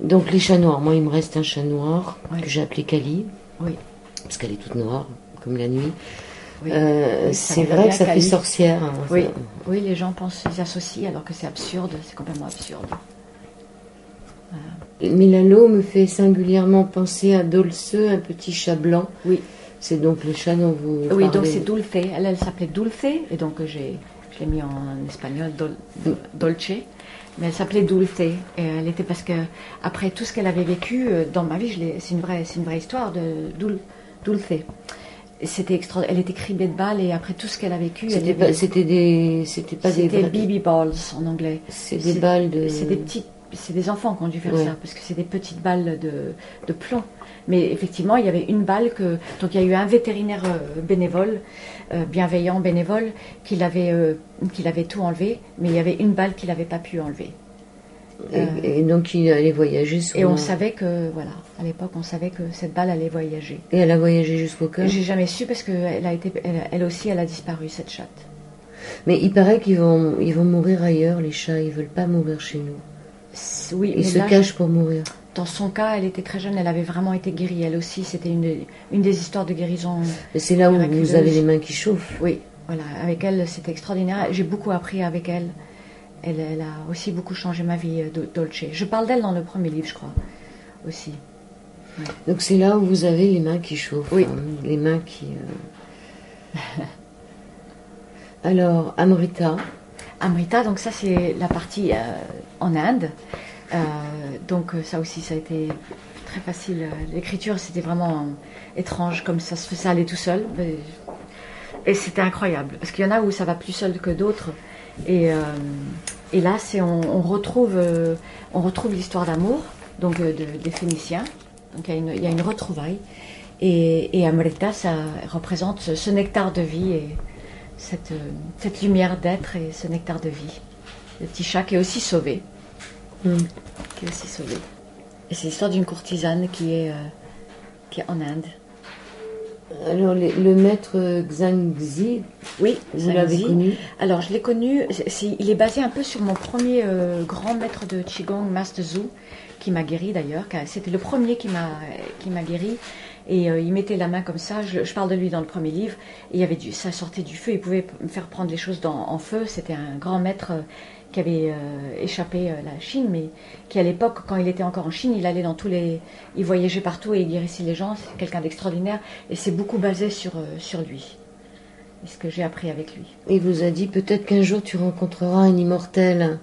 Donc les chats noirs. Moi, il me reste un chat noir Oui. que j'ai appelé Kali Oui. parce qu'elle est toute noire comme la nuit. Oui. Euh, Oui, c'est vrai que ça fait sorcière. hein, Oui. ça. oui, les gens pensent, ils associent alors que c'est absurde, c'est complètement absurde. Milalo me fait singulièrement penser à Dolce, un petit chat blanc. Oui. C'est donc le chat dont vous Oui, donc c'est Dulce. Elle, elle s'appelait Dulce, et donc j'ai, je l'ai mis en espagnol, dol- Dolce. Mais elle s'appelait Dulce. Et elle était parce que, après tout ce qu'elle avait vécu euh, dans ma vie, c'est une vraie, c'est une vraie histoire de Dul- Dulce. C'était extra, elle était criblée de balles, et après tout ce qu'elle a vécu, C'était avait- pas, c'était des, c'était pas des, c'était BB balls en anglais. c'est des balles de. C'est des petites, c'est des enfants qui ont dû faire Ouais. ça, parce que c'est des petites balles de, de plomb. Mais effectivement, il y avait une balle que, donc il y a eu un vétérinaire euh, bénévole, euh, bienveillant bénévole, qui l'avait, euh, qui l'avait tout enlevé, mais il y avait une balle qu'il n'avait pas pu enlever. Et, et donc il allait voyager. Et on savait que, voilà, à l'époque, on savait que cette balle allait voyager. Et elle a voyagé jusqu'au cœur? J'ai jamais su parce que elle a été, elle, elle aussi, elle a disparu cette chatte. Mais il paraît qu'ils vont, ils vont mourir ailleurs. Les chats, ils veulent pas mourir chez nous. Oui, Ils se là, cachent pour mourir. Dans son cas, elle était très jeune, elle avait vraiment été guérie. Elle aussi, c'était une, une des histoires de guérison. C'est là où vous avez les mains qui chauffent. Oui, voilà, avec elle, c'était extraordinaire. J'ai beaucoup appris avec elle. Elle. Elle a aussi beaucoup changé ma vie, euh, Do- Dolce. Je parle d'elle dans le premier livre, je crois, aussi. Donc c'est là où vous avez les mains qui chauffent. Oui. hein, les mains qui. euh. Alors, Amrita, Amrita, donc ça, c'est la partie euh, en Inde. Euh, donc ça aussi, ça a été très facile. L'écriture, c'était vraiment étrange, comme ça se faisait aller tout seul. Et c'était incroyable, parce qu'il y en a où ça va plus seul que d'autres. Et, euh, et là, c'est on, on retrouve, euh, on retrouve l'histoire d'amour, donc euh, de- des Phéniciens. Donc il y a une, il y a une retrouvaille. Et, et Amrita, ça représente ce, ce nectar de vie et cette, cette lumière d'être et ce nectar de vie. Le petit chat qui est aussi sauvé. Hmm. Qui est aussi sauvé. Et c'est l'histoire d'une courtisane qui est, euh, qui est en Inde. Alors le maître Xangxi, Oui, vous l'avez connu Alors, je l'ai connu, il est basé un peu sur mon premier euh, grand maître de Qigong, Master Zhu, qui m'a guéri d'ailleurs. C'était le premier qui m'a guéri. Et euh, il mettait la main comme ça, je, je parle de lui dans le premier livre, et il y avait du, ça sortait du feu, il pouvait me faire prendre les choses dans- en feu. C'était un grand maître euh, qui avait euh, échappé euh, la Chine, mais qui à l'époque, quand il était encore en Chine, il allait dans tous les... Il voyageait partout et il guérissait les gens, c'est quelqu'un d'extraordinaire, et c'est beaucoup basé sur, euh, sur lui. Et ce que j'ai appris avec lui. Il vous a dit peut-être qu'un jour tu rencontreras un immortel.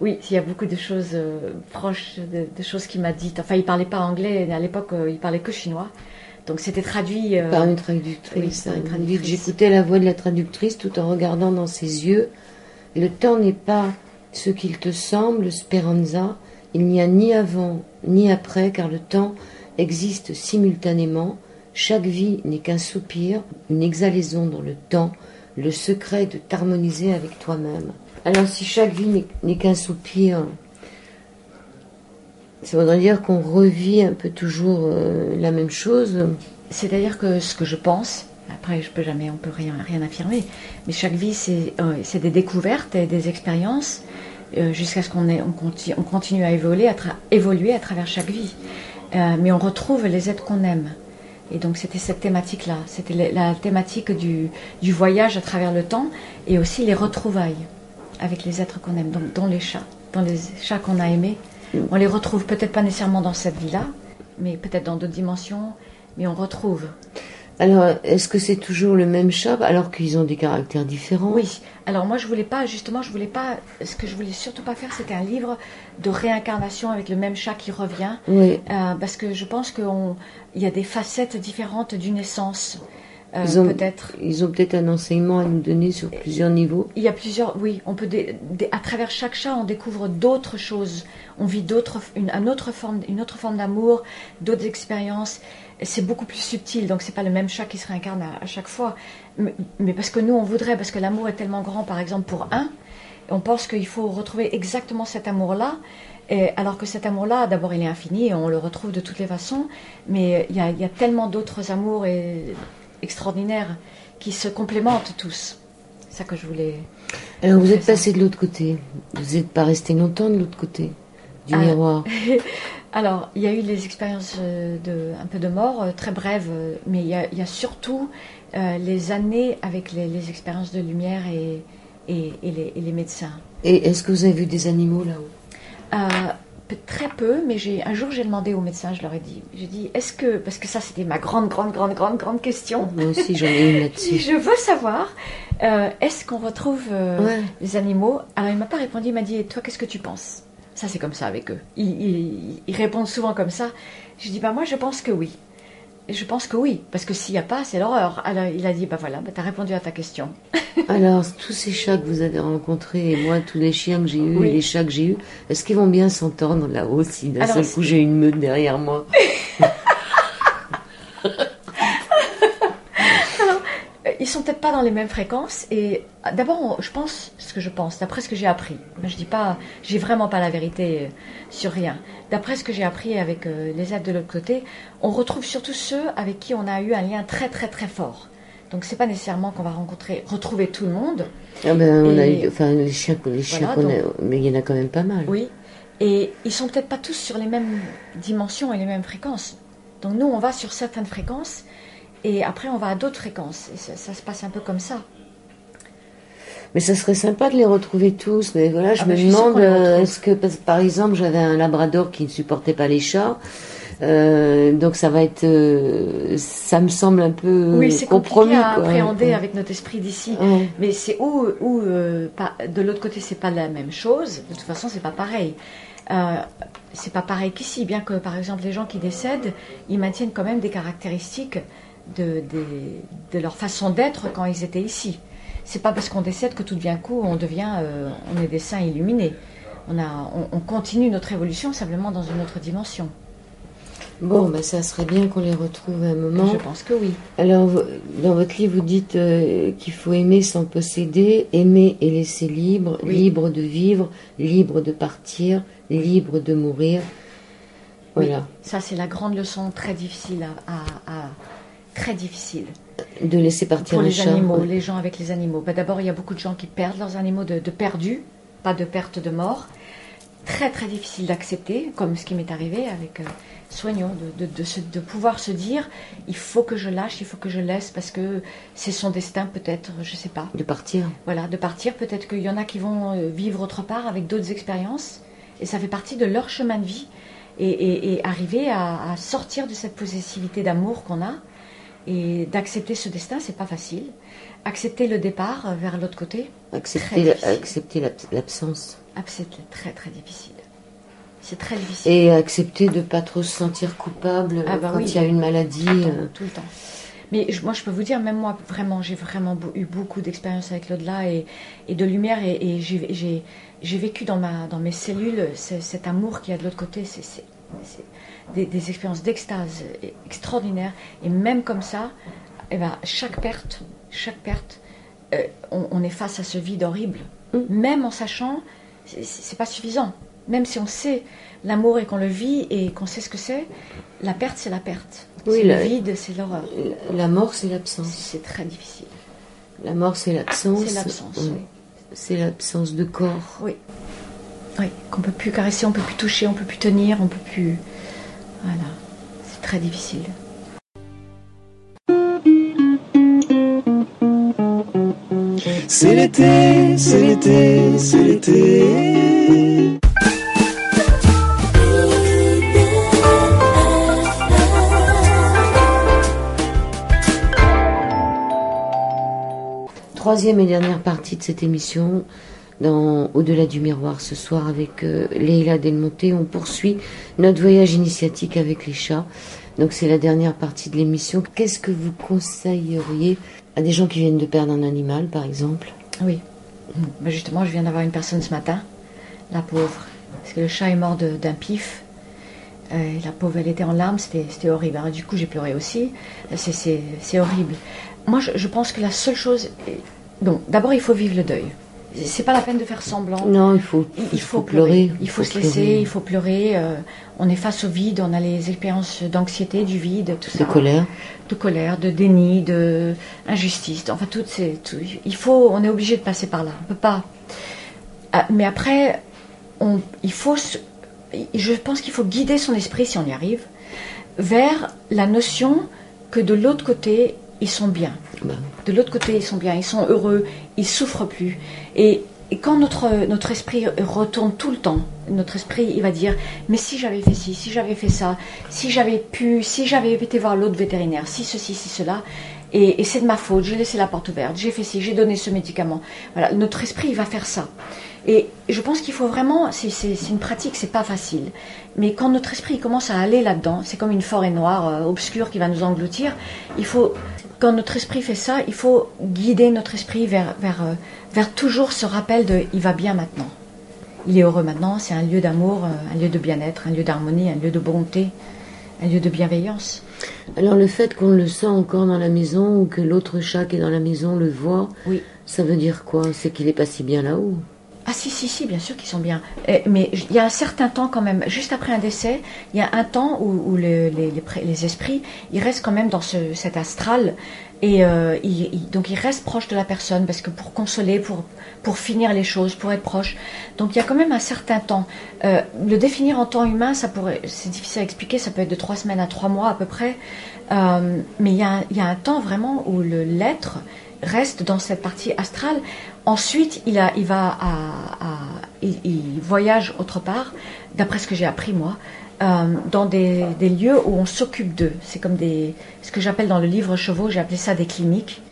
Oui, il y a beaucoup de choses euh, proches de, de choses qu'il m'a dites. Enfin, il parlait pas anglais. À l'époque, il parlait que chinois. Donc, c'était traduit. Par une traductrice. oui, J'écoutais la voix de la traductrice tout en regardant dans ses yeux. Le temps n'est pas ce qu'il te semble, Speranza. Il n'y a ni avant ni après, car le temps existe simultanément. Chaque vie n'est qu'un soupir, une exhalaison dans le temps, le secret de t'harmoniser avec toi-même. Alors si chaque vie n'est- qu'un soupir, Ça voudrait dire qu'on revit un peu toujours euh, la même chose. C'est-à-dire que ce que je pense, après je peux jamais, on peut rien, rien affirmer, mais chaque vie c'est euh, des découvertes et des expériences euh, jusqu'à ce qu'on on, conti- on continue à évoluer à, travers chaque vie. Euh, mais on retrouve les êtres qu'on aime. Et donc c'était cette thématique-là, c'était la, thématique du, du voyage à travers le temps et aussi les retrouvailles avec les êtres qu'on aime, donc dont les chats, dans les chats qu'on a aimés. On les retrouve peut-être pas nécessairement dans cette vie-là, mais peut-être dans d'autres dimensions, mais on retrouve. Alors, est-ce que c'est toujours le même chat alors qu'ils ont des caractères différents? Oui. Alors moi je voulais pas justement je voulais pas ce que je voulais surtout pas faire c'était un livre de réincarnation avec le même chat qui revient Oui. Euh, parce que je pense qu'il y a des facettes différentes d'une essence Ils ont- peut-être. Ils ont peut-être un enseignement à nous donner sur plusieurs niveaux. Il y a plusieurs, oui, on peut à travers chaque chat, on découvre d'autres choses. On vit d'autres, une, un autre forme, une autre forme d'amour, d'autres expériences. C'est beaucoup plus subtil, donc c'est pas le même chat qui se réincarne à, à chaque fois. Mais, mais parce que nous, on voudrait, parce que l'amour est tellement grand, par exemple pour un, on pense qu'il faut retrouver exactement cet amour-là. Alors que cet amour-là, d'abord, il est infini et on le retrouve de toutes les façons. Mais il y a, il y a tellement d'autres amours et- extraordinaires qui se complémentent tous. C'est ça que je voulais. Alors, vous êtes passé de l'autre côté. Vous n'êtes pas resté longtemps de l'autre côté du Ah. miroir. Alors, il y a eu les expériences euh, de un peu de mort, euh, très brèves, euh, mais il y a, il y a surtout euh, les années avec les, les expériences de lumière et, et, et les, et les médecins. Et est-ce que vous avez vu des animaux là-haut? Euh, très peu, mais j'ai un jour j'ai demandé aux médecins, je leur ai dit, j'ai dit, est-ce que, parce que ça c'était ma grande, grande, grande, grande, grande question. Moi aussi, j'en ai une là-dessus. Je veux savoir, euh, est-ce qu'on retrouve euh, Ouais. les animaux? Alors il m'a pas répondu, il m'a dit, et toi qu'est-ce que tu penses? Ça c'est comme ça avec eux. Ils, ils- ils répondent souvent comme ça. Je dis, bah moi je pense que oui. Et je pense que oui, parce que s'il n'y a pas, c'est l'horreur. Alors il a dit, bah voilà, bah, tu as répondu à ta question. Alors, tous ces chats que vous avez rencontrés, et moi, tous les chiens que j'ai eus Oui. et les chats que j'ai eus, est-ce qu'ils vont bien s'entendre là-haut si d'un seul coup j'ai une meute derrière moi Euh, Ils sont peut-être pas dans les mêmes fréquences. Et euh, d'abord, je pense ce que je pense, d'après ce que j'ai appris. Je dis pas, j'ai vraiment pas la vérité euh, sur rien. D'après ce que j'ai appris avec euh, les aides de l'autre côté, on retrouve surtout ceux avec qui on a eu un lien très très très fort. Donc c'est pas nécessairement qu'on va rencontrer, retrouver tout le monde. Ah ben, on a eu, enfin, les chiens, les chiens Voilà, qu'on a, mais il y en a quand même pas mal. Oui. Et ils sont peut-être pas tous sur les mêmes dimensions et les mêmes fréquences. Donc nous, on va sur certaines fréquences et après on va à d'autres fréquences. Et ça, ça se passe un peu comme ça. Mais ça serait sympa de les retrouver tous. Mais voilà, je Ah me je demande, euh, est-ce que, par exemple, j'avais un labrador qui ne supportait pas les chats. Euh, donc ça va être, euh, ça me semble un peu Oui, c'est compliqué à quoi. appréhender avec notre esprit d'ici. Ouais. Mais c'est où, où euh, pas- de l'autre côté, c'est pas la même chose. De toute façon, c'est pas pareil. C'est pas pareil qu'ici, bien que par exemple les gens qui décèdent, ils maintiennent quand même des caractéristiques de, leur façon d'être quand ils étaient ici. C'est pas parce qu'on décède que tout d'un coup on devient, euh, on est des saints illuminés. On, a, on, on continue notre évolution simplement dans une autre dimension. Bon, ben ça serait bien qu'on les retrouve à un moment. Je pense que oui. Alors, dans votre livre, vous dites euh, qu'il faut aimer sans posséder, aimer et laisser libre, Oui. libre de vivre, libre de partir, libre de mourir. Voilà, Ça, c'est la grande leçon très difficile à, à- à- très difficile. de laisser partir pour les animaux, ouais. les gens avec les animaux. Bah, D'abord, il y a beaucoup de gens qui perdent leurs animaux de, de perdus, pas de perte de mort. Très très difficile d'accepter, comme ce qui m'est arrivé avec euh, Soignons, de, de, de, se- de pouvoir se dire il faut que je lâche, il faut que je laisse parce que c'est son destin peut-être, je sais pas. De partir. Voilà, de partir. Peut-être qu'il y en a qui vont euh, vivre autre part avec d'autres expériences et ça fait partie de leur chemin de vie et, et- et arriver à, à sortir de cette possessivité d'amour qu'on a et d'accepter ce destin, c'est pas facile. Accepter le départ vers l'autre côté, Accepter, accepter l'ab- l'absence. c'est très très difficile. C'est très difficile. Et accepter de pas trop se sentir coupable Ah bah quand oui. il y a une maladie. tout, le temps, euh, tout le temps. Mais je- moi, je peux vous dire, même moi, vraiment, j'ai vraiment eu beaucoup d'expériences avec l'au-delà et, et de lumière, et, et j'ai- vécu dans, ma, dans mes cellules ce- cet amour qu'il y a de l'autre côté. C'est des, des expériences d'extase extraordinaires. Et même comme ça, eh ben, chaque perte, chaque perte, euh, on, on est face à ce vide horrible. Mm. Même en sachant, c'est- pas suffisant. Même si on sait l'amour et qu'on le vit et qu'on sait ce que c'est, la perte, c'est la perte. Oui, le vide, c'est l'horreur. La mort, c'est l'absence. C'est très difficile. La mort, c'est l'absence. C'est l'absence, oui. C'est l'absence de corps. Oui. Oui, qu'on peut plus caresser, on peut plus toucher, on peut plus tenir, on peut plus. Voilà. C'est très difficile. C'est l'été, c'est l'été, c'est l'été. Troisième et dernière partie de cette émission, dans Au-delà du miroir, ce soir avec euh, Leila Delmonté, on poursuit notre voyage initiatique avec les chats. Donc c'est la dernière partie de l'émission. Qu'est-ce que vous conseilleriez à des gens qui viennent de perdre un animal, par exemple? Oui. Ben justement, je viens d'avoir une personne ce matin, la pauvre. Parce que le chat est mort d'un pif. Euh, la pauvre, elle était en larmes, c'était horrible. Du coup, j'ai pleuré aussi. C'est- horrible. Moi, je, je pense que la seule chose. Donc, d'abord, il faut vivre le deuil. C'est pas la peine de faire semblant. Non, il faut, Il, il faut, pleurer. pleurer. Il faut, se pleurer. laisser, il faut pleurer. euh, on est face au vide, on a les expériences d'anxiété, du vide, tout De ça. colère. de colère, de déni, de injustice. Enfin, toutes ces, tout- il faut, on est obligé de passer par là. On peut pas. Ah, mais après, on, il faut, je pense qu'il faut guider son esprit si on y arrive vers la notion que de l'autre côté ils sont bien. Bah, De l'autre côté, ils sont bien, ils sont heureux, ils souffrent plus. Et, et quand notre, notre esprit retourne tout le temps, notre esprit, il va dire, mais si j'avais fait ci, si j'avais fait ça, si j'avais pu, si j'avais été voir l'autre vétérinaire, si ceci, si cela, et, et c'est de ma faute, j'ai laissé la porte ouverte, j'ai fait ci, j'ai donné ce médicament. Voilà, notre esprit, il va faire ça. Et je pense qu'il faut vraiment, c'est une pratique, c'est pas facile. Mais quand notre esprit commence à aller là-dedans, c'est comme une forêt noire, euh, obscure qui va nous engloutir. Il faut, quand notre esprit fait ça, il faut guider notre esprit vers, vers, euh, vers toujours ce rappel de il va bien maintenant. Il est heureux maintenant, c'est un lieu d'amour, euh, un lieu de bien-être, un lieu d'harmonie, un lieu de bonté, un lieu de bienveillance. Alors le fait qu'on le sent encore dans la maison ou que l'autre chat qui est dans la maison le voit, Oui. ça veut dire quoi? C'est qu'il est pas si bien là-haut? Ah si, si, si, bien sûr qu'ils sont bien. Eh, mais il y a un certain temps quand même, juste après un décès, il y a un temps où, où le- les, esprits, ils restent quand même dans ce, cet astral. Et euh, donc ils restent proches de la personne parce que pour consoler, pour, finir les choses, pour être proche. Donc il y a quand même un certain temps. Euh, le définir en temps humain, ça pourrait, c'est difficile à expliquer, ça peut être de trois semaines à trois mois à peu près. Euh, mais il y, a un, il y a un temps vraiment où l'être reste dans cette partie astrale. Ensuite, il, a, il va à, à- il, il voyage autre part, d'après ce que j'ai appris moi, euh, dans des, des lieux où on s'occupe d'eux. C'est comme des, ce que j'appelle dans le livre Chevaux, j'ai appelé ça des cliniques.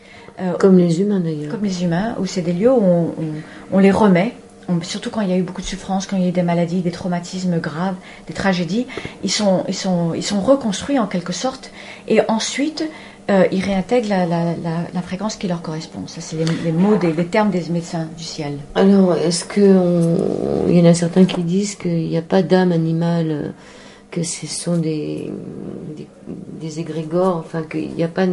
Euh, Comme les humains d'ailleurs. comme les humains, où c'est des lieux où on, on- on les remet, on- surtout quand il y a eu beaucoup de souffrance, quand il y a eu des maladies, des traumatismes graves, des tragédies, ils sont, ils sont, ils sont reconstruits en quelque sorte, et ensuite euh, ils réintègrent la, la- la- fréquence qui leur correspond. Ça, c'est les, mots, des, les termes des médecins du ciel. Alors, est-ce que on- il y en a certains qui disent qu'il n'y a pas d'âme animale, euh, que ce sont des, des, des égrégores, enfin qu'il n'y a pas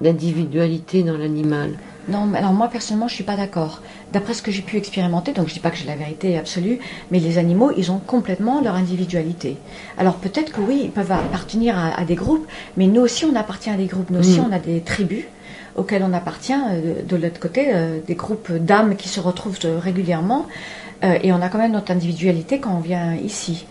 d'individualité dans l'animal? Non, alors moi personnellement, je suis pas d'accord. D'après ce que j'ai pu expérimenter, donc je dis pas que j'ai la vérité absolue, mais les animaux, ils ont complètement leur individualité. Alors peut-être que oui, ils peuvent appartenir à, à des groupes, mais nous aussi, on appartient à des groupes. Nous aussi, Mm. on a des tribus auxquelles on appartient. euh, De l'autre côté, euh, des groupes d'âmes qui se retrouvent euh, régulièrement, euh, et on a quand même notre individualité quand on vient ici.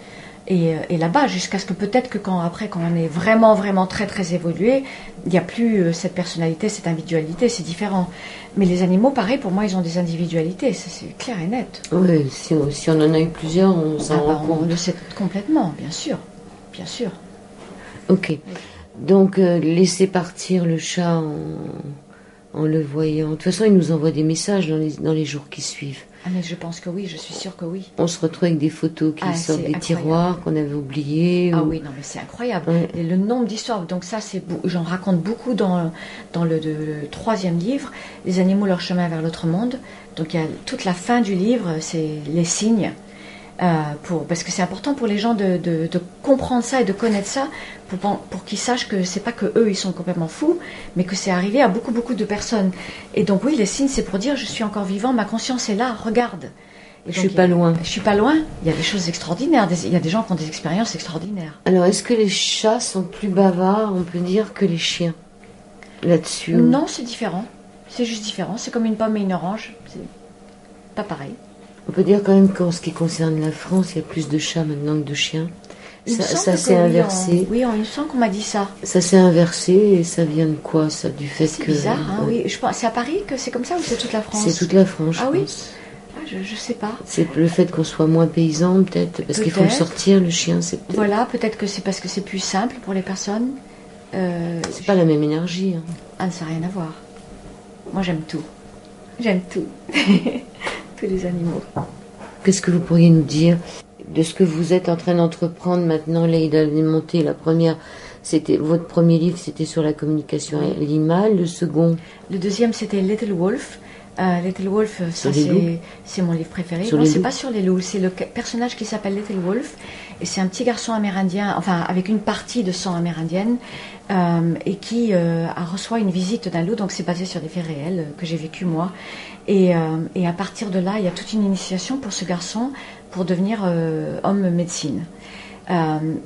Et, euh, et là-bas, jusqu'à ce que peut-être que quand après, quand on est vraiment, vraiment très, très évolué, il n'y a plus euh, cette personnalité, cette individualité, c'est différent. Mais les animaux, pareil, pour moi, ils ont des individualités, ça, c'est clair et net. Oui, si, on- si on en a eu plusieurs, on s'en Ah bah, rend on compte. le sait complètement, bien sûr, bien sûr. Ok. Donc, euh, laisser partir le chat en, en le voyant. De toute façon, il nous envoie des messages dans les, dans les jours qui suivent. Ah mais je pense que oui, je suis sûre que oui. On se retrouve avec des photos qui Ah, sortent des incroyable. tiroirs qu'on avait oubliés. Ah ou- oui, non mais c'est incroyable. Ouais. Et le nombre d'histoires, donc ça, c'est j'en raconte beaucoup dans, dans le, de- le troisième livre, Les animaux, leur chemin vers l'autre monde. Donc il y a toute la fin du livre, c'est les signes. Euh, pour, parce que c'est important pour les gens de, de- de comprendre ça et de connaître ça pour, qu'ils sachent que c'est pas que eux ils sont complètement fous, mais que c'est arrivé à beaucoup beaucoup de personnes. Et donc oui, les signes c'est pour dire je suis encore vivant, ma conscience est là, regarde. Et Je donc, suis pas loin. Je suis pas loin. Il y a des choses extraordinaires. des- Il y a des gens qui ont des expériences extraordinaires. Alors, est-ce que les chats sont plus bavards, on peut dire, que les chiens Là-dessus Non, c'est différent. C'est juste différent. C'est comme une pomme et une orange. C'est pas pareil. On peut dire quand même qu'en ce qui concerne la France, il y a plus de chats maintenant que de chiens. Il Ça, s'est oui, inversé. on- Oui, on, il me semble qu'on m'a dit ça. Ça s'est inversé et ça vient de quoi Ça du fait C'est que bizarre, hein, ouais. oui. Je pense, c'est à Paris que c'est comme ça ou c'est toute la France? C'est toute la France. je Ah oui? pense. Ah, je, je sais pas. C'est le fait qu'on soit moins paysan, peut-être, parce qu'il faut le sortir, le chien. C'est Voilà, peut-être que c'est parce que c'est plus simple pour les personnes. Euh, c'est pas la même énergie. hein. Ah, ça n'a rien à voir. Moi, j'aime tout. J'aime tout. Tous les animaux. Qu'est-ce que vous pourriez nous dire de ce que vous êtes en train d'entreprendre maintenant, Leïda Monté La première, c'était votre premier livre, c'était sur la communication animale. Le second, Le deuxième, c'était Little Wolf. Euh, Little Wolf, euh, ça c'est mon livre préféré. Sur non, c'est pas sur les loups, c'est le personnage qui s'appelle Little Wolf. Et c'est un petit garçon amérindien, enfin avec une partie de sang amérindienne, euh, et qui euh, a reçoit une visite d'un loup. Donc c'est basé sur des faits réels que j'ai vécu moi. Et, euh, et à partir de là, il y a toute une initiation pour ce garçon pour devenir euh, homme médecine. Euh,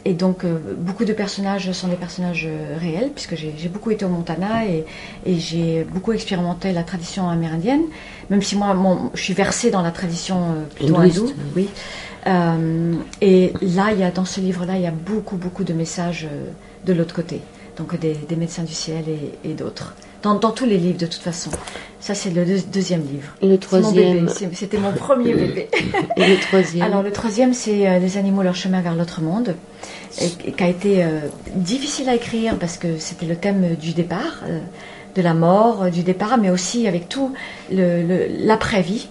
et donc, euh, beaucoup de personnages sont des personnages euh, réels, puisque j'ai beaucoup été au Montana et, et j'ai beaucoup expérimenté la tradition amérindienne, même si moi, mon- je suis versée dans la tradition plutôt hindoue. Oui. Et là, il y a, dans ce livre-là, il y a beaucoup, beaucoup de messages de l'autre côté, donc des, des médecins du ciel et, et d'autres. Dans, dans tous les livres, de toute façon. Ça, c'est le deux- deuxième livre. et le troisième, C'était mon premier bébé. et le troisième. Alors le troisième, c'est euh, Les animaux, leur chemin vers l'autre monde, et, et qui a été euh, difficile à écrire parce que c'était le thème du départ, euh, de la mort, euh, du départ, mais aussi avec tout le- le- l'après-vie.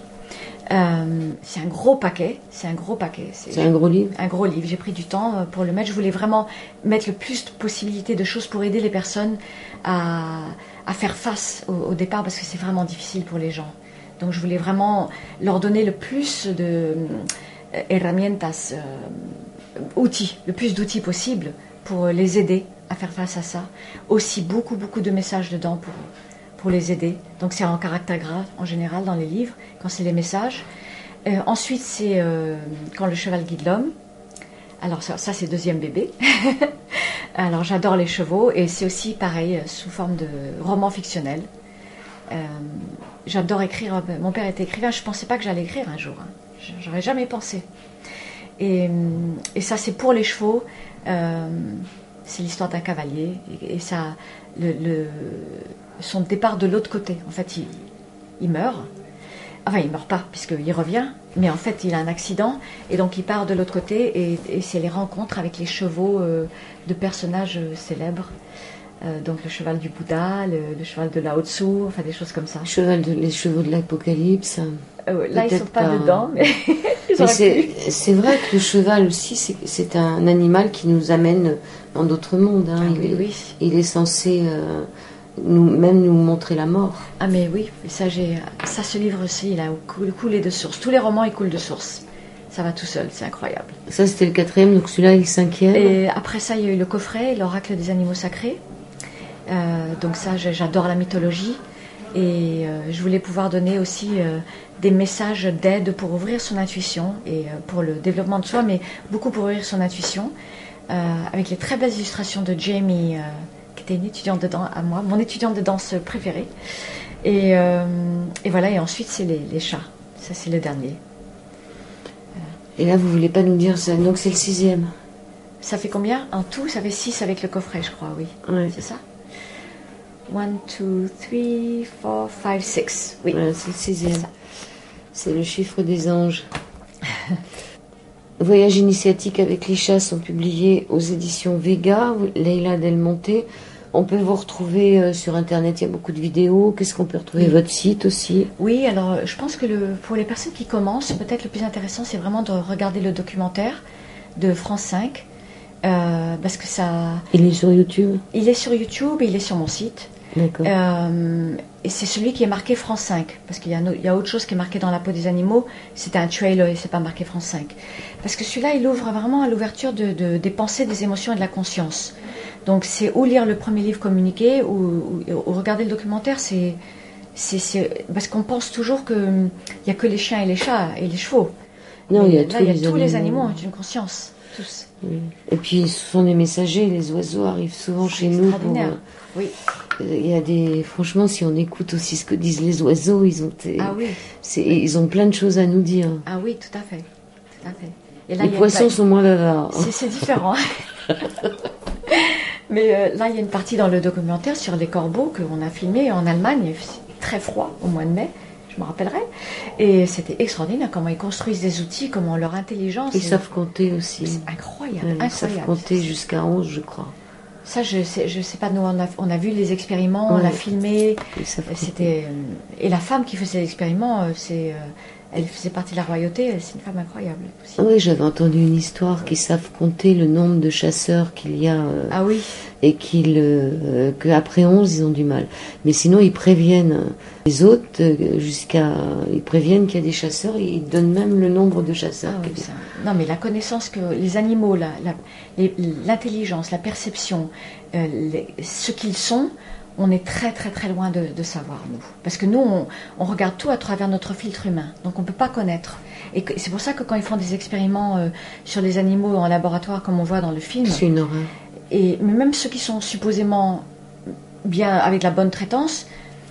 Euh, c'est un gros paquet, c'est un gros paquet. c'est un gros livre. un gros livre. J'ai pris du temps pour le mettre. Je voulais vraiment mettre le plus de possibilités de choses pour aider les personnes à, à faire face au, départ parce que c'est vraiment difficile pour les gens. Donc je voulais vraiment leur donner le plus de euh, herramientas, euh, outils, le plus d'outils possible pour les aider à faire face à ça. Aussi beaucoup, beaucoup de messages dedans pour, pour les aider. Donc c'est en caractère grave en général dans les livres, quand c'est les messages. Euh, ensuite, c'est quand le cheval guide l'homme. Alors ça, c'est deuxième bébé. Alors j'adore les chevaux et c'est aussi pareil euh, sous forme de roman fictionnel. Euh, j'adore écrire. Mon père était écrivain. Je pensais pas que j'allais écrire un jour. hein. J'aurais jamais pensé. Et, ça, c'est pour les chevaux. Euh, c'est l'histoire d'un cavalier et, ça, son départ de l'autre côté. En fait, il, il meurt. Enfin, il meurt pas puisqu'il revient, mais en fait, il a un accident et donc il part de l'autre côté et, et c'est les rencontres avec les chevaux euh, de personnages euh, célèbres. Euh, donc le cheval du Bouddha, le, le cheval de Lao Tzu, enfin des choses comme ça. Cheval de, les chevaux de l'Apocalypse. Euh, là, ils sont Peut-être pas, pas. dedans, mais Mais c'est vrai que le cheval aussi, c'est- un animal qui nous amène dans d'autres mondes. hein. Ah il, oui, est, oui. il est censé nous, même nous montrer la mort. Ah mais oui, ça, ça, ce livre aussi, il a coulé, de source. Tous les romans, ils coulent de source. Ça va tout seul, c'est incroyable. Ça, c'était le quatrième, donc celui-là est le cinquième. Et après ça, il y a eu le coffret, l'oracle des animaux sacrés. Euh, donc ça, j'adore la mythologie. Et euh, je voulais pouvoir donner aussi euh, des messages d'aide pour ouvrir son intuition et pour le développement de soi, mais beaucoup pour ouvrir son intuition, avec les très belles illustrations de Jamie, qui était une étudiante de danse à moi, mon étudiante de danse préférée. Et, euh, et voilà, et ensuite c'est les, les chats. Ça c'est le dernier. Et là, vous voulez pas nous dire ça. Donc, c'est le sixième. Ça fait combien? En tout, ça fait 6 avec le coffret, je crois, oui. Ouais. C'est ça? 1, 2, 3, 4, 5, 6. Oui. Voilà, c'est le sixième. C'est le chiffre des anges. Voyages initiatiques avec les chats sont publiés aux éditions Vega, Leila Del Monte. On peut vous retrouver euh, sur Internet, il y a beaucoup de vidéos. Qu'est-ce qu'on peut retrouver? Oui. Votre site aussi? Oui, alors euh, je pense que le, pour les personnes qui commencent, peut-être le plus intéressant, c'est vraiment de regarder le documentaire de France 5. euh, parce que ça. Il est sur YouTube? Il est sur YouTube et il est sur mon site. Euh, et c'est celui qui est marqué France 5. Parce qu'il y, a autre- il y a autre chose qui est marqué dans la peau des animaux. C'était un trailer et c'est pas marqué France 5. Parce que celui-là, il ouvre vraiment à l'ouverture de, de- des pensées, des émotions et de la conscience. Donc c'est ou lire le premier livre communiqué ou, ou- ou regarder le documentaire. C'est parce qu'on pense toujours que hum, il y a que les chiens et les chats et les chevaux. Non, Mais il y a là, tous, y a les, tous animaux. les animaux ont une conscience, tous. Oui. Et puis, ce sont des messagers. Les oiseaux arrivent souvent chez nous. Pour, euh, Oui. il y a des, franchement, si on écoute aussi ce que disent les oiseaux, ils ont, des- Ah oui, ils ont plein de choses à nous dire. ah oui, tout à fait, tout à fait. Et là, les poissons sont moins bavards. C'est différent. Mais euh, là, il y a une partie dans le documentaire sur les corbeaux qu'on a filmé en Allemagne. Très froid au mois de mai, je me rappellerai. Et c'était extraordinaire comment ils construisent des outils, comment leur intelligence. Ils savent compter aussi. c'est incroyable, ils savent compter jusqu'à 11, je crois. Ça, je sais, je sais pas. Nous, on a, on a vu les expériments, on l'a filmé. C'était euh, et la femme qui faisait l'expériment, euh, c'est, euh, elle faisait partie de la royauté. C'est une femme incroyable aussi. Oui, j'avais entendu une histoire qu'ils savent compter le nombre de chasseurs qu'il y a euh, Ah oui, et qu'ils euh, qu'après 11 ils ont du mal. Mais sinon ils préviennent les autres euh, jusqu'à ils préviennent qu'il y a des chasseurs ils donnent même le nombre de chasseurs. Ah oui, ça- Non, mais la connaissance que les animaux, la- la- les- l'intelligence, la, perception, euh, les- ce qu'ils sont, on est très très très loin de, de savoir, nous. Parce que nous, on, on regarde tout à travers notre filtre humain. Donc on ne peut pas connaître. Et c'est pour ça que quand ils font des expériments euh, sur les animaux en laboratoire, comme on voit dans le film, C'est une horreur. et, mais même ceux qui sont supposément bien avec la bonne traitance,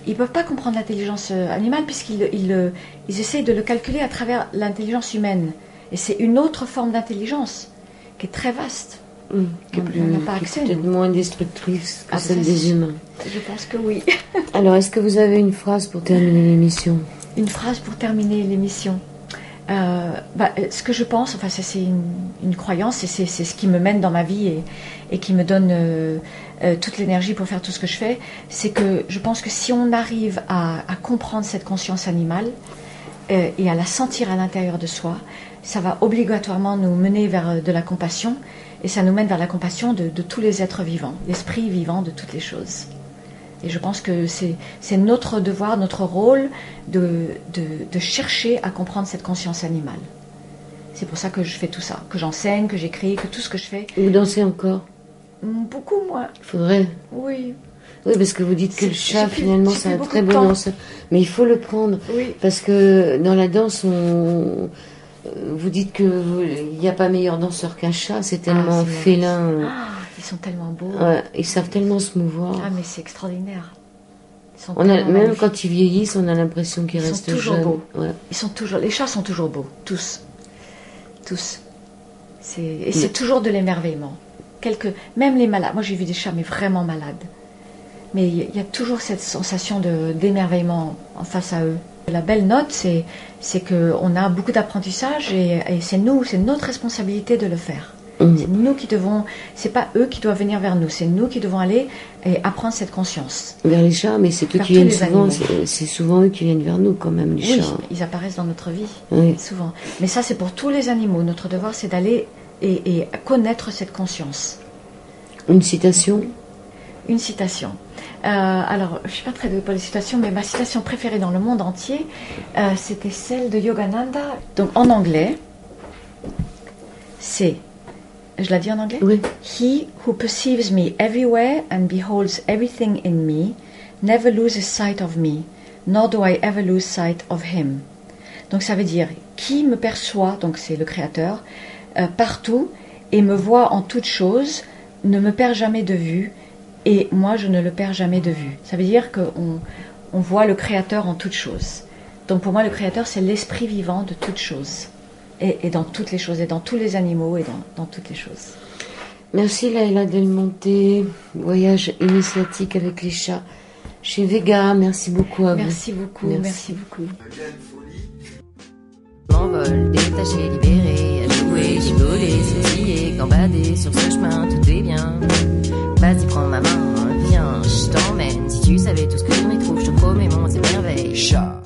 ils ne peuvent pas comprendre l'intelligence euh, animale puisqu'ils ils, le- ils essayent de le calculer à travers l'intelligence humaine. Et c'est une autre forme d'intelligence qui est très vaste. Hum, qui est plus- on pas qui est accès, peut-être moins destructrice que Ah, celle ça, des humains. Je pense que oui. Alors, est-ce que vous avez une phrase pour terminer l'émission? Une phrase pour terminer l'émission. Euh, bah, ce que je pense, enfin c'est une, une croyance et c'est ce qui me mène dans ma vie et, et qui me donne euh, euh, toute l'énergie pour faire tout ce que je fais, c'est que je pense que si on arrive à, à comprendre cette conscience animale et à la sentir à l'intérieur de soi, ça va obligatoirement nous mener vers de la compassion et ça nous mène vers la compassion de, de tous les êtres vivants, l'esprit vivant de toutes les choses. Et je pense que c'est notre devoir, notre rôle de, de, de chercher à comprendre cette conscience animale. C'est pour ça que je fais tout ça, que j'enseigne, que j'écris, que tout ce que je fais, Vous dansez encore? Mm, beaucoup moins. Il faudrait. Oui, Oui, parce que vous dites que le chat, plus- finalement, c'est un très bon danseur. Mais il faut le prendre. oui. Parce que dans la danse, on... euh, vous dites que vous- il n'y a pas meilleur danseur qu'un chat. C'est tellement c'est félin. Ah, ils sont tellement beaux. ouais, ils savent tellement se mouvoir. Ah, mais c'est extraordinaire. Ils sont, On a, tellement même magnifiques. quand ils vieillissent, on a l'impression qu'ils Ils restent toujours jeunes. beaux. Ouais. Ils sont toujours, les chats sont toujours beaux, tous, tous. Et c'est toujours de l'émerveillement. Quelques, même les malades. Moi, j'ai vu des chats mais vraiment malades. Mais il y, il y a toujours cette sensation de d'émerveillement en face à eux. La belle note, c'est c'est que on a beaucoup d'apprentissage et, et c'est nous, c'est notre responsabilité de le faire. Mhm. C'est nous qui devons, c'est pas eux qui doivent venir vers nous, c'est nous qui devons aller et apprendre cette conscience. Vers les chats, mais c'est eux Vers qui viennent souvent. C'est c'est souvent eux qui viennent vers nous, quand même, les Oui, chats. ils apparaissent dans notre vie. Oui. Souvent. Mais ça, c'est pour tous les animaux. Notre devoir, c'est d'aller et, et connaître cette conscience. Une citation? Une citation. Euh, alors, je suis pas très douée pour les citations, mais ma citation préférée dans le monde entier, euh, c'était celle de Yogananda. Donc, en anglais, c'est. Je la dis en anglais? Oui. He who perceives me everywhere and beholds everything in me never loses sight of me, nor do I ever lose sight of him. Donc ça veut dire qui me perçoit, donc c'est le Créateur, euh, partout et me voit en toutes choses, ne me perd jamais de vue et moi je ne le perds jamais de vue. Ça veut dire qu'on on voit le Créateur en toutes choses. Donc pour moi le Créateur c'est l'esprit vivant de toutes choses. Et, et dans toutes les choses, et dans tous les animaux, et dans, dans toutes les choses. Merci Laila Del Monte. Voyage initiatique avec les chats chez Vega. Merci beaucoup à vous. Merci beaucoup, Merci. merci beaucoup. m'envole, détaché, libéré, à jouer, gigoler, sautiller, gambader, sur ce chemin, tout est bien vas-y prends ma main, hein. viens, je t'emmène. Si tu savais tout ce que je trouve, je te promets mon émerveille. Chat.